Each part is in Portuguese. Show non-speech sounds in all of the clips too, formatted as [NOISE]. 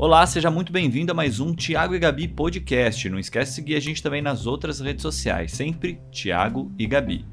Olá, seja muito bem-vindo a mais um Tiago e Gabi podcast. Não esquece de seguir a gente também nas outras redes sociais, sempre Tiago e Gabi.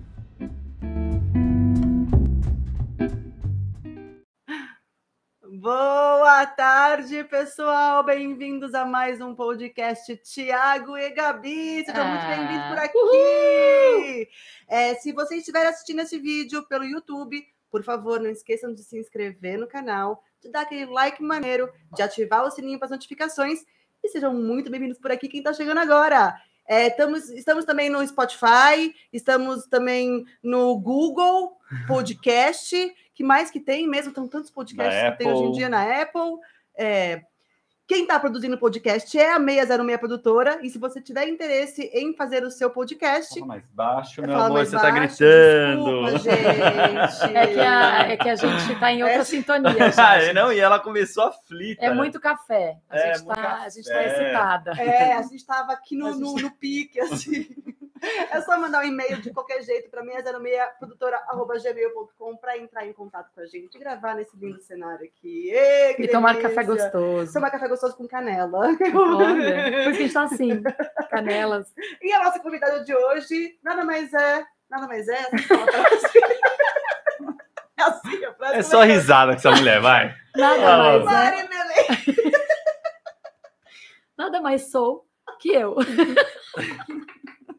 Boa tarde, pessoal. Bem-vindos a mais um podcast Tiago e Gabi. Sejam muito bem-vindos por aqui. É, se você estiver assistindo esse vídeo pelo YouTube, por favor, não esqueçam de se inscrever no canal, de dar aquele like maneiro, de ativar o sininho para as notificações e sejam muito bem-vindos por aqui quem está chegando agora. É, estamos, estamos também no Spotify, estamos também no Google Podcast. que mais que tem mesmo? Estão tantos podcasts Na que tem hoje em Apple. dia na Apple. É, quem está produzindo o podcast é a 606 Produtora. E se você tiver interesse em fazer o seu podcast, Fala mais baixo, Eu meu amor, você tá baixo, gritando. desculpa, [LAUGHS] gente. É que, a, é que a gente está em outra É. sintonia. Ah, [LAUGHS] gente. não, e ela começou aflita. É né? muito café. A É, gente está tá excitada. É, a gente estava aqui no, gente- no, no pique, assim. É só mandar um e-mail de qualquer jeito para 606 produtora.gmail.com para entrar em contato com a gente e gravar nesse lindo cenário aqui. Ê, que E tomar café gostoso. Tomar café gostoso com canela. Olha, [LAUGHS] por isso que a gente tá assim, canelas. E a nossa convidada de hoje, nada mais é, nada mais é, assim. [LAUGHS] É assim. É só risada com essa mulher, vai. Nada Ah, mais, é, [LAUGHS] nada mais sou que eu.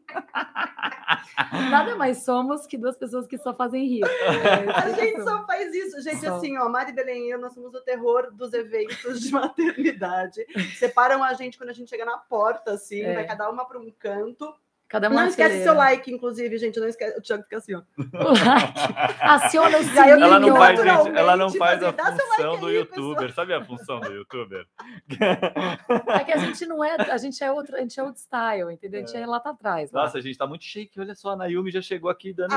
[LAUGHS] Nada mais somos que duas pessoas que só fazem rir. [LAUGHS] É, A isso gente só faz isso, gente. Só. Assim, ó, Mari Belém e eu, nós somos o terror dos eventos de [LAUGHS] maternidade. Separam a gente quando a gente chega na porta, assim, É. vai cada uma para um canto. Cada uma não esquece seu like, inclusive, gente. Não esquece. O Thiago fica assim, ó. O [LAUGHS] like. Aciona o sininho. Ela não faz, gente, ela não faz a função like do aí, youtuber. Sabe a função do youtuber? É que a gente não é, a gente é outra, a gente é old style, entendeu? A gente é lá tá atrás. lá. Nossa, a gente tá muito chique. Olha só, a Nayumi já chegou aqui dando.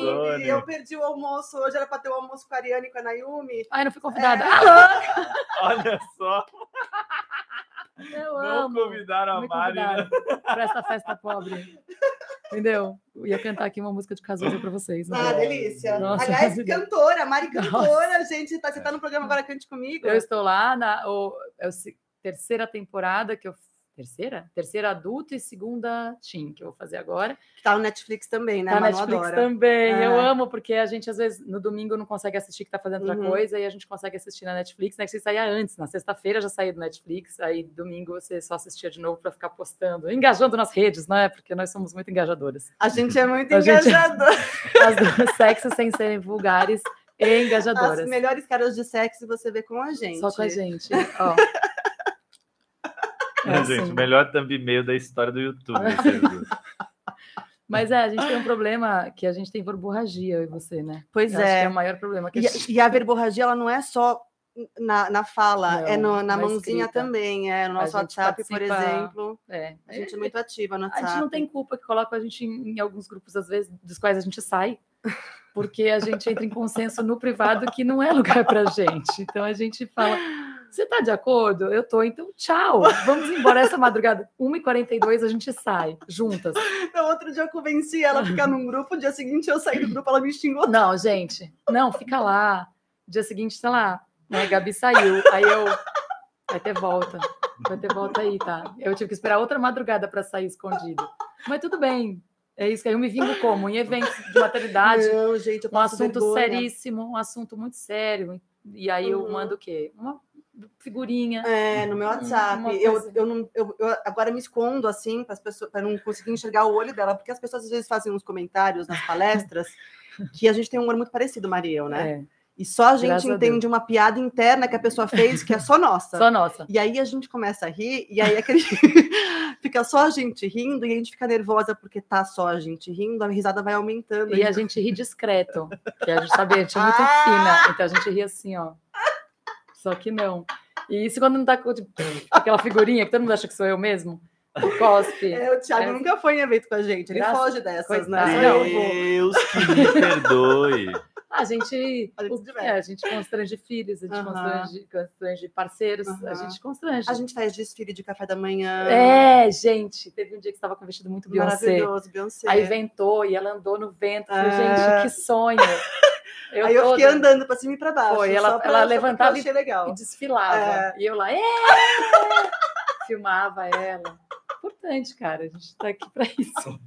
Doni. Eu perdi o almoço. Hoje era para ter o almoço com a Ariane e com a Naomi. Ai, não fui convidada. É. Alô! [LAUGHS] Olha só, Eu não amo. convidaram a Mari. né? convidaram pra esta festa pobre. Entendeu? Eu ia cantar aqui uma música de Cazuza pra vocês. né? Ah, delícia. Nossa, Aliás, [LAUGHS] cantora, Mari cantora, gente. Tá, você tá no programa agora Cante Comigo? Eu estou lá na o, é a terceira temporada que eu. Terceira? Terceira adulto e segunda teen, que eu vou fazer agora. Que tá no Netflix também, né? Tá Manu Netflix adora. também. É. Eu amo, porque a gente, às vezes, no domingo não consegue assistir que tá fazendo outra Uhum. coisa, e a gente consegue assistir na Netflix. Netflix saía antes, na sexta-feira já saía do Netflix, aí domingo você só assistia de novo para ficar postando, engajando nas redes, não é? Porque nós somos muito engajadoras. A gente é muito [LAUGHS] A gente- engajador. [LAUGHS] As duas sexos sem serem vulgares e engajadoras. As melhores caras de sexo você vê com a gente. Só com a gente. Ó. [LAUGHS] É Né, assim. gente, o melhor thumbnail da história do YouTube. duas. [LAUGHS] Mas é, a gente tem um problema que a gente tem verborragia, eu e você, né? Pois Eu acho que é. é o maior problema. Que a E, gente- e a verborragia, ela não é só na, na fala, Não, é no- na na mãozinha escrita. também. É, no A nosso WhatsApp, por participa- exemplo. é, A gente é muito ativa no A WhatsApp. gente não tem culpa que coloca a gente em, em alguns grupos, às vezes, dos quais a gente sai, porque a gente entra em consenso no privado que não é lugar pra gente. Então a gente fala: você tá de acordo? Eu tô, então tchau. Vamos embora essa madrugada. 1h42 a gente sai, juntas. Então, outro dia eu convenci ela a ficar num grupo, no dia seguinte eu saí do grupo, ela me xingou. Não, gente, não, fica lá. Dia seguinte, sei lá, né? Gabi saiu. Aí eu. Vai ter volta. Vai ter volta aí, tá? Eu tive que esperar outra madrugada para sair escondido. Mas tudo bem. É isso que aí eu me vingo como? Em eventos de maternidade, Não, gente, eu um assunto vergonha. seríssimo, um assunto muito sério. E aí eu Uhum. mando o quê? Uma figurinha. É, no meu WhatsApp. Eu, eu, não, eu, eu agora me escondo assim para as pessoas para não conseguir enxergar o olho dela, porque as pessoas às vezes fazem uns comentários nas palestras que a gente tem um humor muito parecido, Maria eu, né? É, E só a gente Graças a entende uma piada interna que a pessoa fez que é só nossa. só nossa. E aí a gente começa a rir, e aí aquele... [LAUGHS] fica só a gente rindo, e a gente fica nervosa porque tá só a gente rindo, a risada vai aumentando. E a gente ri discreto, que a gente sabe, a gente é muito Ah! fina, então a gente ri assim, ó. Só que não. E isso quando não tá com tipo, aquela figurinha que todo mundo acha que sou eu mesmo, o cospe. É, o Thiago É. nunca foi em evento com a gente, ele Graças- foge dessas, Coitado. né? Não, eu vou. Deus que me perdoe. A gente, [LAUGHS] A gente o- é, a gente constrange filhos, a gente Aham. constrange, constrange parceiros, a Aham. gente constrange. A gente faz desfile de café da manhã. É, gente, teve um dia que estava com um vestido muito Beyoncé. Maravilhoso, Beyoncé. Aí ventou e ela andou no vento. É. gente, que sonho. [LAUGHS] Eu Aí eu fiquei toda- andando pra cima e pra baixo. Foi, ela- pra- ela levantava legal. e desfilava. É. E eu lá, "É!" [LAUGHS] filmava ela. Importante, cara. A gente tá aqui pra [LAUGHS] isso.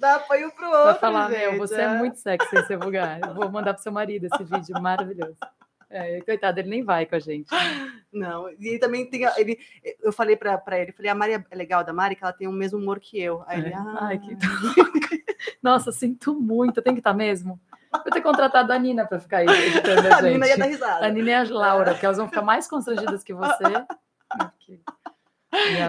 Dá apoio pro Pra outro, falar, gente. meu, você é muito sexy sem ser vulgar. Eu vou mandar pro seu marido esse vídeo maravilhoso. É, coitado, ele nem vai com a gente. Não, e também tem. Ele, eu falei pra, pra ele, falei, a Mari é legal da Mari, que ela tem o mesmo humor que eu. Aí ele, É. ah, Ai, que... [LAUGHS] Nossa, sinto muito. Tem que estar mesmo. Vou ter contratado a Nina para ficar aí a [LAUGHS] a Nina ia dar risada. A Nina e a Laura, porque elas vão ficar mais constrangidas que você. Porque-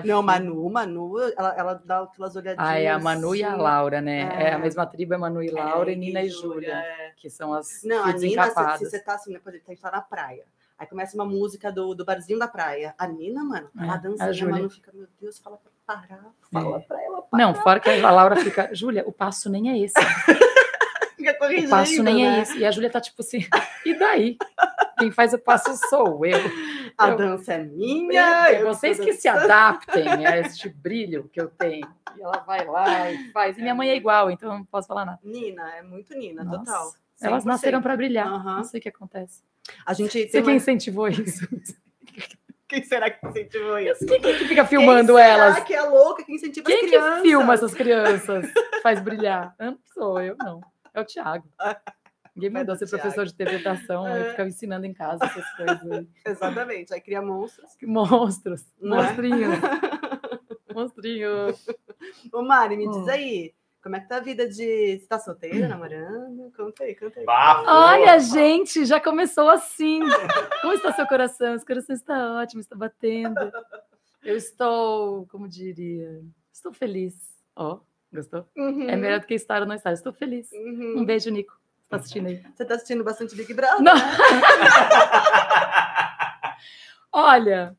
Não. Manu, Manu, ela, ela dá aquelas olhadinhas. Ah, é a Manu e a. Laura, né? É, É. a mesma tribo, é Manu e Laura, É, e Nina e Júlia, é. que são as Não, a Nina, se, se você tá assim, né, por exemplo, a gente tá na praia. Aí começa uma música do, do barzinho da praia. A Nina, mano, É, ela a dança, a Júlia. Manu fica, meu Deus, fala pra parar, fala pra ela parar. Não, fora que a Laura fica, Júlia, o passo nem é esse. [LAUGHS] Fica O corrigindo, passo nem né? é esse. E a Júlia tá tipo assim, e daí? Quem faz o passo sou eu. A Eu- dança é minha. Eu vocês que se adaptem a este brilho que eu tenho. E ela vai lá e faz. E minha mãe é igual, então não posso falar nada. Nina, é muito Nina, Nossa, total. Elas 100%. nasceram para brilhar. Aham. Não sei o que acontece. A gente Sei tem quem uma... incentivou isso. [LAUGHS] Quem será que incentivou isso? Quem, quem que fica filmando Quem elas? Será que é louca? Quem incentiva Quem as que crianças? filma essas crianças? Faz brilhar? Eu Não sou eu, não. É o Thiago. [LAUGHS] Ninguém mandou do ser Thiago. professor de interpretação É. e ficava ensinando em casa essas coisas. [LAUGHS] Exatamente. Aí cria monstros. Monstros. Não é? Monstrinhos. [LAUGHS] Monstrinhos. Ô, Mari, me Hum. diz aí. Como é que tá a vida de. Você tá solteira, namorando? Conta aí, conta aí. Bafo. Olha, gente, já começou assim. Como está seu coração? Seu coração está ótimo, está batendo. Eu estou, como diria, estou feliz. Ó, gostou? Uhum, É melhor do que estar ou não estar. Estou feliz. uhum. Um beijo, Nico. Você tá assistindo aí? Você tá assistindo bastante Big Brother? Não. [LAUGHS] Olha,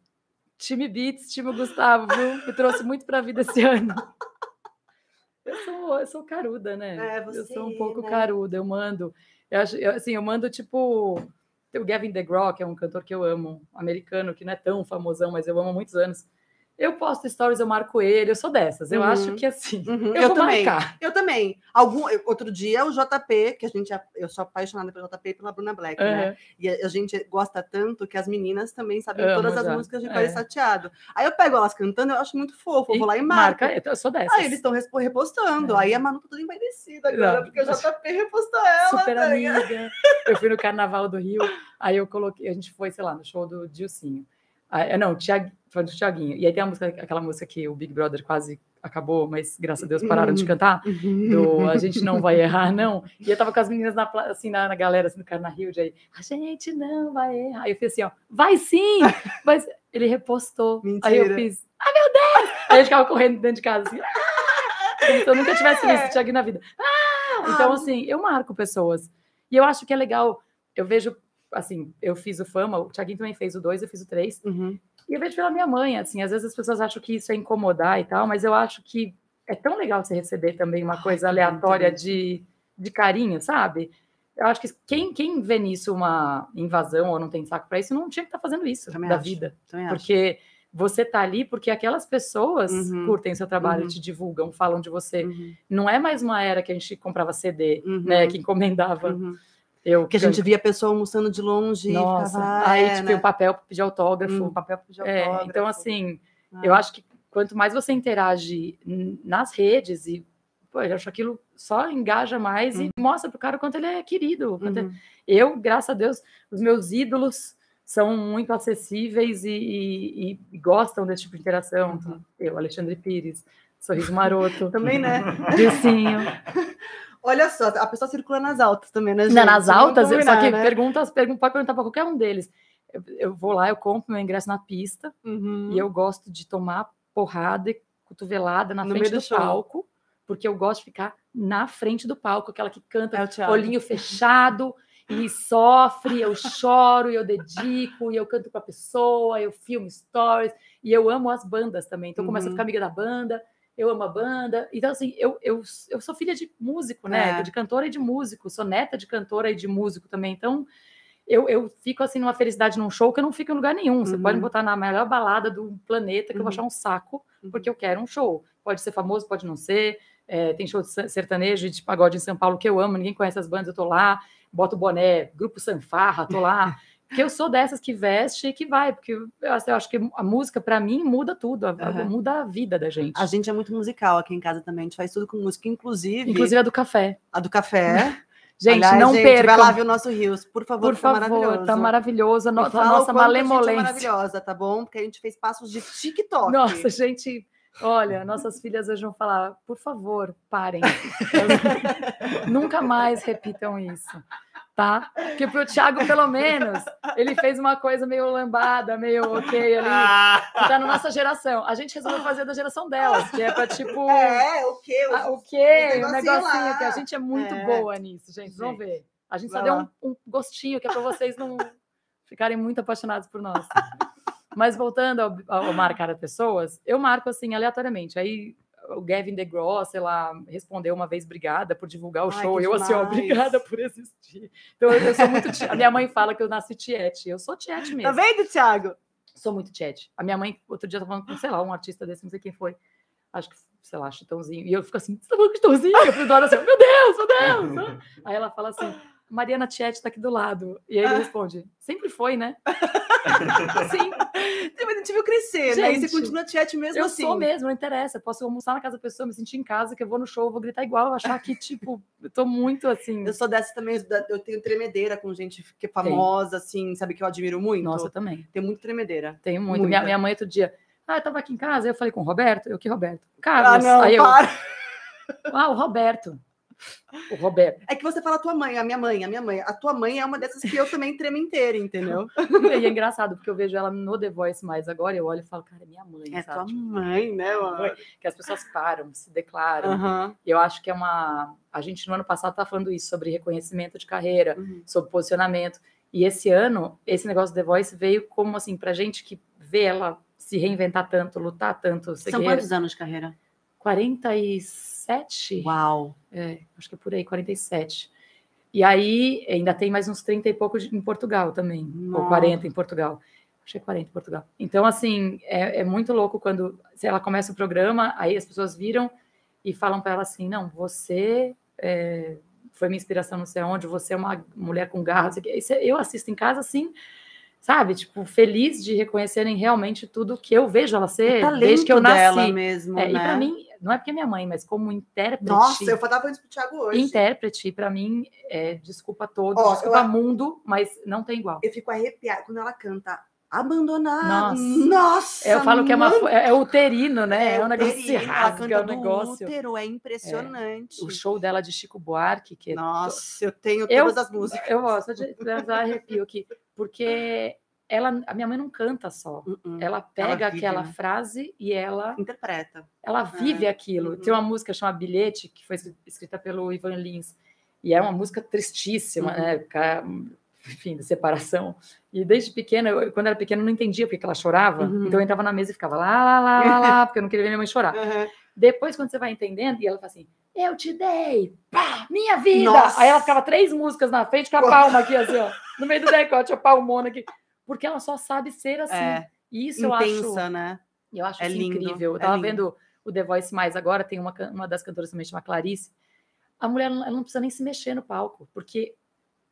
time Beats, time Gustavo, viu? Me trouxe muito para a vida esse ano. Eu sou, eu sou caruda, né? É, eu sou um você, pouco né? caruda. Eu mando, eu acho, eu, assim, eu mando tipo o Gavin DeGraw, que é um cantor que eu amo, americano, que não é tão famosão, mas eu amo há muitos anos. Eu posto stories, eu marco ele, eu sou dessas. Eu Uhum. acho que assim, Uhum, eu, eu também. marcar. Eu também. Algum, eu- outro dia, o JP, que a gente. é- Eu sou apaixonada pelo JP e pela Bruna Black, né? E a, gente gosta tanto que as meninas também sabem Amo todas as já. músicas de É. Paris Sateado. Aí eu pego elas cantando, eu acho muito fofo. Eu vou lá e marco. marca. Eu sou dessas. Aí eles estão repostando. É. Aí a Manu tá toda envelhecida agora, Não. porque o JP repostou ela. super tá amiga. Eu fui no Carnaval do Rio, aí eu coloquei, a gente foi, sei lá, no show do Dilcinho. Aí, não, Thiag, foi do Thiaguinho. E aí tem a música, aquela música que o Big Brother quase acabou, mas graças a Deus pararam de cantar, do A gente não vai errar, não. E eu tava com as meninas na, assim, na, na galera, assim, no Carna Rio, de aí, a gente não vai errar. Aí eu fiz assim, ó, vai sim! [LAUGHS] Mas ele repostou. Aí eu Mentira. fiz, ai meu Deus! Aí gente ficava correndo dentro de casa, assim, "Ah!" como se eu nunca tivesse visto o Thiaguinho na vida. Ah! Então, Ah. assim, eu marco pessoas. E eu acho que é legal, eu vejo, assim, eu fiz o Fama, o Thiaguinho também fez o 2, eu fiz o 3, Uhum. e eu vejo pela minha mãe, assim, às vezes as pessoas acham que isso é incomodar e tal, mas eu acho que é tão legal você receber também uma Ai, coisa aleatória bonito. de, de carinho, sabe? Eu acho que quem, quem vê nisso uma invasão ou não tem saco para isso, não tinha que estar fazendo isso Também da acho. vida. Também acho. Porque você tá ali porque aquelas pessoas Uhum. curtem seu trabalho, Uhum. te divulgam, falam de você. Uhum. Não é mais uma era que a gente comprava CD, Uhum. né? Que encomendava. Uhum. Eu Que a gente via a pessoa almoçando de longe e Nossa, ficava. aí é, tipo, né? o papel para pedir autógrafo. Hum, papel de É, autógrafo. então, assim, Ah. eu acho que quanto mais você interage nas redes e pô, eu acho aquilo só engaja mais e mostra pro cara o quanto ele é querido. o é- Uhum. Eu, graças a Deus, os meus ídolos são muito acessíveis e, e- e- e gostam desse tipo de interação. Uhum. Eu, Alexandre Pires, Sorriso Maroto, [LAUGHS] Também, né? Dilcinho. [LAUGHS] Olha só, a pessoa circula nas altas também, né, gente? Não, nas altas, eu- só combinar, que né? perguntas, pergun pode perguntar para qualquer um deles. Eu, eu vou lá, eu compro meu ingresso na pista Uhum. e eu gosto de tomar porrada e cotovelada na No frente do do, palco, porque eu gosto de ficar na frente do palco, aquela que canta É olhinho fechado e sofre, eu choro, e eu dedico, e eu canto para a pessoa, eu filmo stories, e eu amo as bandas também. Então, eu começo a Uhum. ficar amiga da banda, eu amo a banda. Então, assim, eu, eu, eu sou filha de músico, né? É. De cantora e de músico, sou neta de cantora e de músico também. Então, eu, eu fico assim numa felicidade num show que eu não fico em lugar nenhum. Você Uhum. pode me botar na melhor balada do planeta que eu vou Uhum. achar um saco, Uhum. porque eu quero um show. Pode ser famoso, pode não ser. É, tem show de ser- sertanejo e de pagode em São Paulo que eu amo, ninguém conhece as bandas, eu tô lá. boto boné, grupo Sanfarra, tô lá. [LAUGHS] Porque eu sou dessas que veste e que vai, porque eu, eu acho que a música, para mim, muda tudo, Aham. muda a vida da gente. A gente é muito musical aqui em casa também. A gente faz tudo com música, inclusive, Inclusive a do café. a do café. [LAUGHS] Gente, Aliás, não gente, percam. Vai lá ver o nosso Rios, por favor, Por que tá favor, maravilhoso. tá maravilhoso. A, no- a nossa quanto a gente é malemolência. maravilhosa, tá bom? Porque a gente fez passos de TikTok. Nossa, gente, olha, nossas filhas hoje vão falar, por favor, parem. [LAUGHS] Nunca mais repitam isso, tá? Porque pro Thiago, pelo menos, ele fez uma coisa meio lambada, meio ok ali, que tá na nossa geração. A gente resolveu fazer da geração delas, que é pra tipo. [LAUGHS] É, o quê? ah, o Os- quê? O negocinho que a gente é muito É. boa nisso, gente. Vamos Gente, ver. A gente só deu um, um gostinho, que é pra vocês não ficarem muito apaixonados por nós. Mas voltando ao, ao marcar as pessoas, eu marco assim, aleatoriamente. Aí o Gavin DeGraw, sei lá, respondeu uma vez, obrigada por divulgar o Ai, show. Eu assim, demais. obrigada por existir. Então eu, eu sou muito. ti- A minha mãe fala que eu nasci tiete. Eu sou tiete mesmo. Tá vendo, Thiago? Sou muito tiete. A minha mãe, outro dia, tava falando com, sei lá, um artista desse, não sei quem foi. Acho que, sei lá, Chitãozinho. E eu fico assim, você tá falando com Chitãozinho? Eu fico do lado assim, meu Deus, meu Deus! Aí ela fala assim, Mariana Tiete tá aqui do lado. E aí ele Ah. responde, sempre foi, né? [LAUGHS] Sim, A gente viu crescer, né? E você Gente, continua chat mesmo eu assim. sou mesmo, não interessa. Eu Posso almoçar na casa da pessoa, me sentir em casa, que eu vou no show, eu vou gritar igual, achar que, tipo, eu tô muito assim. Eu sou dessa também, eu tenho tremedeira com gente que é famosa, assim, sabe que eu admiro muito? Nossa, eu também. Tenho muito tremedeira. Tenho muito. Muita. Minha, minha mãe outro dia. Ah, eu tava aqui em casa, eu falei com o Roberto. Eu que Roberto? Carlos. ah, não, aí eu, para. ah, o Roberto. O Roberto. É que você fala a tua mãe, a minha mãe, a minha mãe. A tua mãe é uma dessas que eu também tremo inteira, entendeu? E é engraçado, porque eu vejo ela no The Voice mais agora, eu olho e falo, cara, é minha mãe, É tua sabe? Tipo, mãe, né, mano? que as pessoas param, se declaram. E eu acho que é uma. A gente no ano passado tá falando isso sobre reconhecimento de carreira, Uhum. sobre posicionamento. E esse ano, esse negócio do The Voice veio como assim, pra gente que vê ela se reinventar tanto, lutar tanto, São guerreira. quantos anos de carreira? 47? Uau. É, acho que é por aí, 47. E aí ainda tem mais uns 30 e pouco de- em Portugal também, Nossa. ou 40 em Portugal. Acho que é 40 em Portugal. Então, assim, é, é muito louco quando se ela começa o programa, aí as pessoas viram e falam para ela assim: não, você é, foi minha inspiração, não sei aonde, você é uma mulher com garra. você- Eu assisto em casa assim, sabe? Tipo, feliz de reconhecerem realmente tudo que eu vejo ela ser desde que eu nasci. mesmo, É, né? E para mim, não é porque é minha mãe, mas como intérprete. Nossa, eu falando isso pro Thiago hoje. Intérprete, para mim, é, desculpa todos, Ó, desculpa eu- mundo, mas não tem igual. Eu fico arrepiada quando ela canta Abandonado. Nossa. Nossa, Eu falo que é, uma, é é uterino, né? É, um o negócio que se rasga, o do negócio. útero, é impressionante. O show dela de Chico Buarque, que é Nossa, eu tenho Eu- todas as músicas. eu gosto de dar arrepio aqui, porque ela, a minha mãe não canta só. Uh-uh. Ela pega vive, aquela né? frase e ela, Interpreta. ela vive aquilo. uhum. Tem uma música chamada Bilhete, que foi escrita pelo Ivan Lins, e é uma música tristíssima, Uhum. né? Enfim, de separação. E desde pequena, eu, quando era pequena, eu não entendia porque que ela chorava. Uhum. Então eu entrava na mesa e ficava lá, lá, lá, lá, lá, [LAUGHS] porque eu não queria ver minha mãe chorar. Uhum. Depois, quando você vai entendendo, e ela fala assim: Eu te dei, pá, minha vida. Nossa. Aí ela ficava três músicas na frente com a palma aqui, assim, ó, no meio do decote, a palmona aqui. Porque ela só sabe ser assim. É, E isso eu acho, intensa, né? eu acho É isso lindo, incrível. Eu é tava lindo. vendo o The Voice Mais agora, tem uma, uma das cantoras também, chama Clarice. A mulher ela não precisa nem se mexer no palco, porque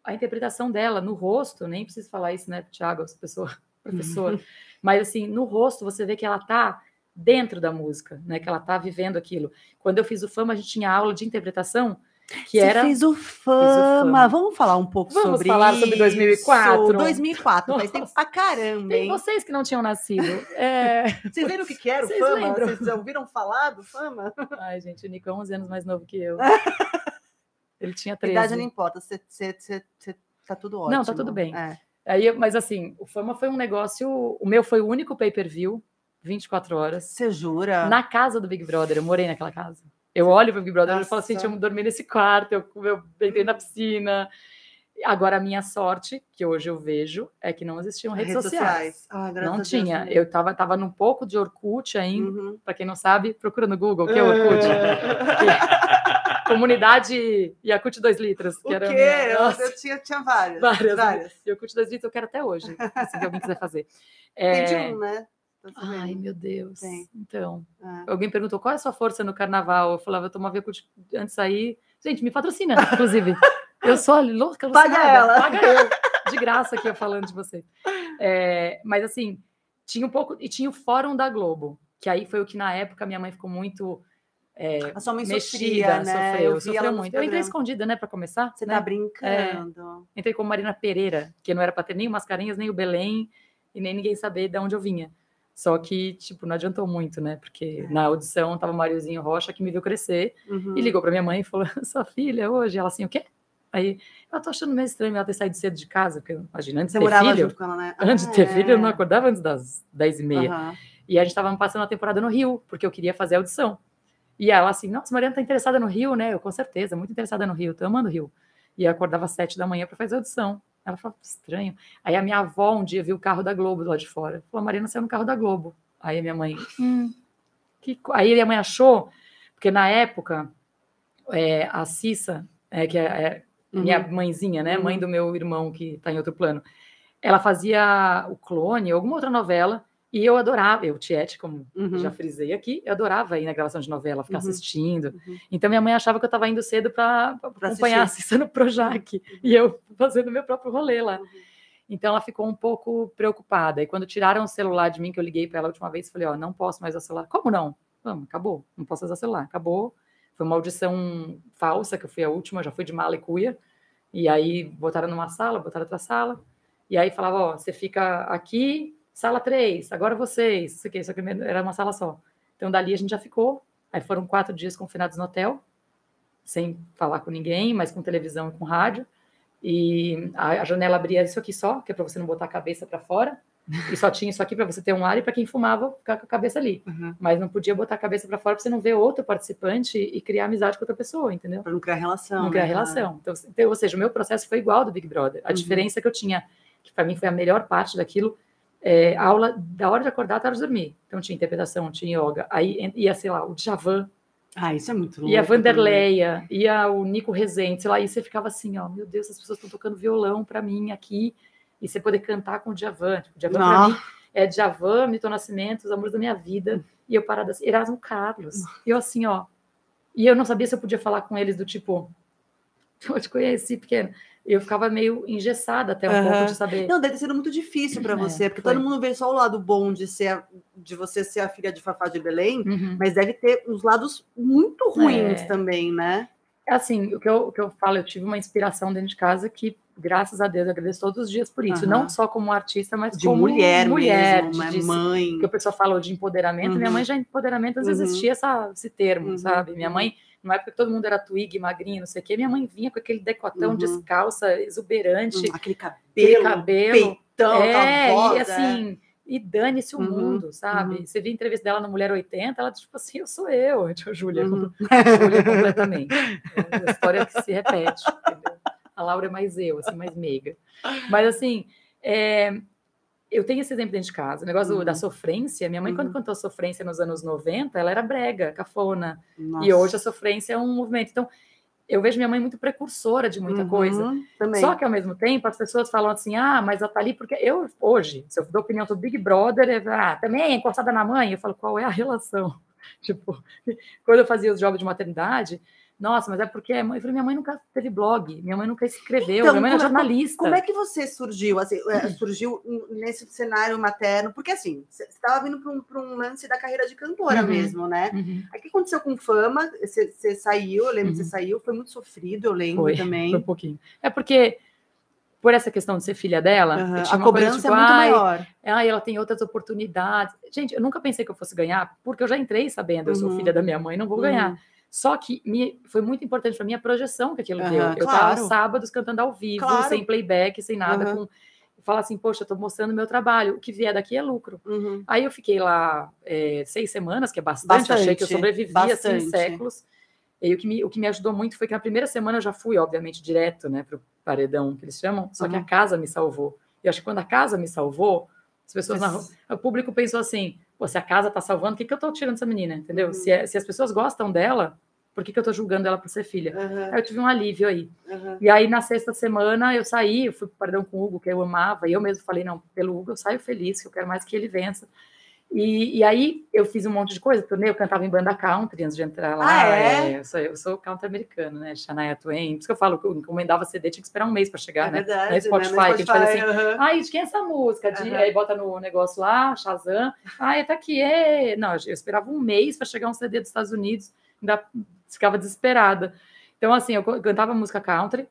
a interpretação dela no rosto, nem preciso falar isso, né, Thiago, essa pessoa, [LAUGHS] professor, mas assim, no rosto você vê que ela tá dentro da música, né, que ela tá vivendo aquilo. Quando eu fiz o Fama, a gente tinha aula de interpretação, que Você era fez o fama. Fama. Vamos falar um pouco Vamos sobre falar sobre isso. 2004? 2004, faz tempo Nossa. pra caramba, tem hein? vocês que não tinham nascido. [LAUGHS] É... Vocês viram o que, que era o Vocês fama? lembram? Vocês já ouviram falar do fama? Ai, gente, o Nico é 11 anos mais novo que eu. [LAUGHS] Ele tinha 13. Idade não importa, você, você, você, você tá tudo ótimo. Não, tá tudo bem. É. Aí, mas assim, o Fama foi um negócio. O meu foi o único pay-per-view, 24 horas, Você jura? na casa do Big Brother. Eu morei naquela casa. Eu olho pro Big Brother e falo assim: eu dormi nesse quarto, eu, eu entrei na piscina. Agora, a minha sorte, que hoje eu vejo, é que não existiam redes, sociais. Ah, graças a Não Deus, tinha. né? Eu tava, tava num pouco de Orkut ainda. Uhum. Pra quem não sabe, procura no Google, o que é Orkut? [LAUGHS] Comunidade Yakut 2 litros. O Que era a quê? Nossa. eu tinha, tinha várias. Várias. várias. E o Yakut 2 litros eu quero até hoje, se alguém quiser fazer. É, Tem de um, né? Tá Ai, meu Deus. Tem. Então, É. alguém perguntou qual é a sua força no carnaval. Eu falava, eu tomava Yakult antes de sair. Gente, me patrocina, inclusive. [LAUGHS] Eu sou louca, Paga ela. Paga eu. De graça aqui eu falando de você. É, mas assim, tinha um pouco. E tinha o Fórum da Globo, que aí foi o que na época minha mãe ficou muito. É, A sua mãe mexida, sofria, né? sofreu, vi sofreu muito. Eu entrei escondida, né, para começar. Você né? tá brincando. Entrei com Marina Pereira, que não era para ter nem o Mascarenhas, nem o Belém, e nem ninguém saber de onde eu vinha. Só que, tipo, não adiantou muito, né? Porque na audição tava o Mariozinho Rocha, que me viu crescer, Uhum. e ligou para minha mãe e falou: [LAUGHS] Sua filha hoje? Ela assim, o quê? Aí, eu tô achando meio estranho ela ter saído cedo de casa, porque imagina, antes de ter filho, junto com ela, né? antes de ter Ah, filho, eu não é. acordava antes das 10 e meia. Aham. E a gente estava passando a temporada no Rio, porque eu queria fazer audição. E ela assim, nossa, Mariana tá interessada no Rio, né? Eu, com certeza, muito interessada no Rio, tô amando o Rio. E eu acordava às sete da manhã para fazer audição. Ela falou, estranho. Aí a minha avó um dia viu o carro da Globo lado de fora. Falou, a Mariana saiu no carro da Globo. Aí a minha mãe, hum, que... co-" Aí a minha mãe achou, porque na época, é, a Cissa, é, que é, é minha Uhum. mãezinha, né? Uhum. Mãe do meu irmão que está em outro plano. Ela fazia o Clone, alguma outra novela, e eu adorava, eu, Tiete, como Uhum. já frisei aqui, eu adorava ir na gravação de novela, ficar Uhum. assistindo. Uhum. Então minha mãe achava que eu estava indo cedo para acompanhar a assistir. Cissa no Projac, e eu fazendo meu próprio rolê lá. Uhum. Então ela ficou um pouco preocupada. E quando tiraram o celular de mim, que eu liguei para ela a última vez, falei: Ó, não posso mais usar celular. Como não? Vamos, acabou. Não posso usar celular. Acabou. Foi uma audição falsa, que eu fui a última, já fui de mala e cuia. E aí botaram numa sala, botaram outra sala. E aí falava: Ó, você fica aqui, sala 3, agora vocês. Isso aqui, isso aqui era uma sala só. Então dali a gente já ficou. Aí foram quatro dias confinados no hotel, sem falar com ninguém, mas com televisão e com rádio. E a, a janela abria isso aqui só, que é para você não botar a cabeça para fora. E só tinha isso aqui para você ter um ar e para quem fumava ficar com a cabeça ali. Uhum. Mas não podia botar a cabeça para fora para você não ver outro participante e criar amizade com outra pessoa, entendeu? Pra não criar relação. Não criar né? relação. Então, então, ou seja, o meu processo foi igual ao do Big Brother. A Uhum. diferença que eu tinha, que para mim foi a melhor parte daquilo, é aula da hora de acordar até a hora de dormir. Então tinha interpretação, tinha yoga. Aí ia, sei lá, o Djavan, Ah, isso é muito louco. ia a também. Vanderleia, ia o Nico Rezende, sei lá, e você ficava assim, ó, meu Deus, as pessoas estão tocando violão para mim aqui, e você poder cantar com o Djavan. Tipo, o Djavan para mim é Djavan, Milton Nascimento, os amores da minha vida, e eu parada assim, Erasmo Carlos, e eu assim, ó, e eu não sabia se eu podia falar com eles do tipo, eu te conheci pequena, eu ficava meio engessada até um Aham. pouco de saber. Não, deve ter sido muito difícil pra É, você, porque foi. todo mundo vê só o lado bom de ser a- de você ser a filha de Fafá de Belém, Uhum. mas deve ter uns lados muito ruins É. também, né? Assim, o que, eu, o que eu falo, eu tive uma inspiração dentro de casa que, graças a Deus, eu agradeço todos os dias por isso. Aham. Não só como artista, mas De como mulher, mulher mesmo, né? de- mãe. que o pessoal fala de empoderamento, minha Uhum. mãe já empoderamento, às vezes Uhum. existia essa, esse termo, Uhum, sabe? Minha uhum. mãe, numa época que todo mundo era twig, magrinha, não sei o quê, minha mãe vinha com aquele decotão Uhum. descalça, exuberante, Hum, Aquele aquele cabelo, cabelo. peitão, é, voz, e é. assim, e dane-se o Uhum, mundo, sabe? uhum. Você via a entrevista dela no Mulher 80, ela, tipo assim, eu sou eu, a Júlia, Uhum. [LAUGHS] Júlia completamente. É uma história que se repete, entendeu? A Laura é mais eu, assim, mais meiga. Mas, assim, é, eu tenho esse exemplo dentro de casa. O negócio do- Uhum. da sofrência, minha mãe, quando Uhum. cantou sofrência nos anos 90, ela era brega, cafona. E Nossa. hoje a sofrência é um movimento. Então, eu vejo minha mãe muito precursora de muita Uhum, coisa. Também. Só que, ao mesmo tempo, as pessoas falam assim, ah, mas ela tá ali porque... Eu, hoje, se eu dou opinião sobre Big Brother, é, ah, também é encostada na mãe. Eu falo, qual é a [LAUGHS] relação? Tipo, quando eu fazia os jogos de maternidade, nossa, mas é porque a mãe, eu falei, minha mãe nunca teve blog, minha mãe nunca escreveu, Então, minha mãe era é- jornalista. Como é que você surgiu? Assim, é, surgiu nesse cenário materno? Porque assim, você estava vindo para um, pra um lance da carreira de cantora Uhum. mesmo, né? Uhum, Aí o que aconteceu com fama? Você, você saiu, eu lembro que Uhum. você saiu, foi muito sofrido, eu lembro Foi, também. foi um pouquinho. É porque, por essa questão de ser filha dela, tinha A uma coisa, cobrança tipo, é muito "Ai, maior. Ai, ela tem outras oportunidades. Gente, eu nunca pensei que eu fosse ganhar, porque eu já entrei sabendo, eu sou Uhum. filha da minha mãe, não vou Uhum. ganhar. Só que me, foi muito importante para mim a projeção que aquilo deu. Eu claro. estava sábados cantando ao vivo, Claro. sem playback, sem nada, Aham. com falar assim, poxa, eu estou mostrando meu trabalho, o que vier daqui é lucro. Uhum. Aí eu fiquei lá é, seis semanas, que é bastante, achei que eu Bastante, sobrevivi bastante. assim séculos. E o que, me, o que me ajudou muito foi que na primeira semana eu já fui, obviamente, direto né, para o paredão, que eles chamam, só que Uhum. a casa me salvou. E acho que quando a casa me salvou, as pessoas na rua, o público pensou assim: Pô, se a casa está salvando, o que, que eu estou tirando dessa menina? Entendeu? Uhum. Se, é- se as pessoas gostam dela, por que, que eu estou julgando ela por ser filha? Aham, Aí eu tive um alívio aí. aham. E aí, na sexta semana, eu saí, eu fui pro paredão com o Hugo, que eu amava, e eu mesmo falei: não, pelo Hugo eu saio feliz, que eu quero mais que ele vença. E, e, aí eu fiz um monte de coisa, turnê, eu cantava em banda country antes de entrar lá. Ah, é? é eu, sou, eu sou country americano, né? Shania Twain. Por isso que eu falo que eu encomendava CD, tinha que esperar um mês para chegar, É né? verdade, Na né? Spotify, que a gente faz assim. Ai, de quem é essa música? De. Aí bota no negócio lá, Shazam. Ai, tá aqui, é. Não, eu esperava um mês para chegar um CD dos Estados Unidos, ainda ficava desesperada. Então, assim, eu cantava música country,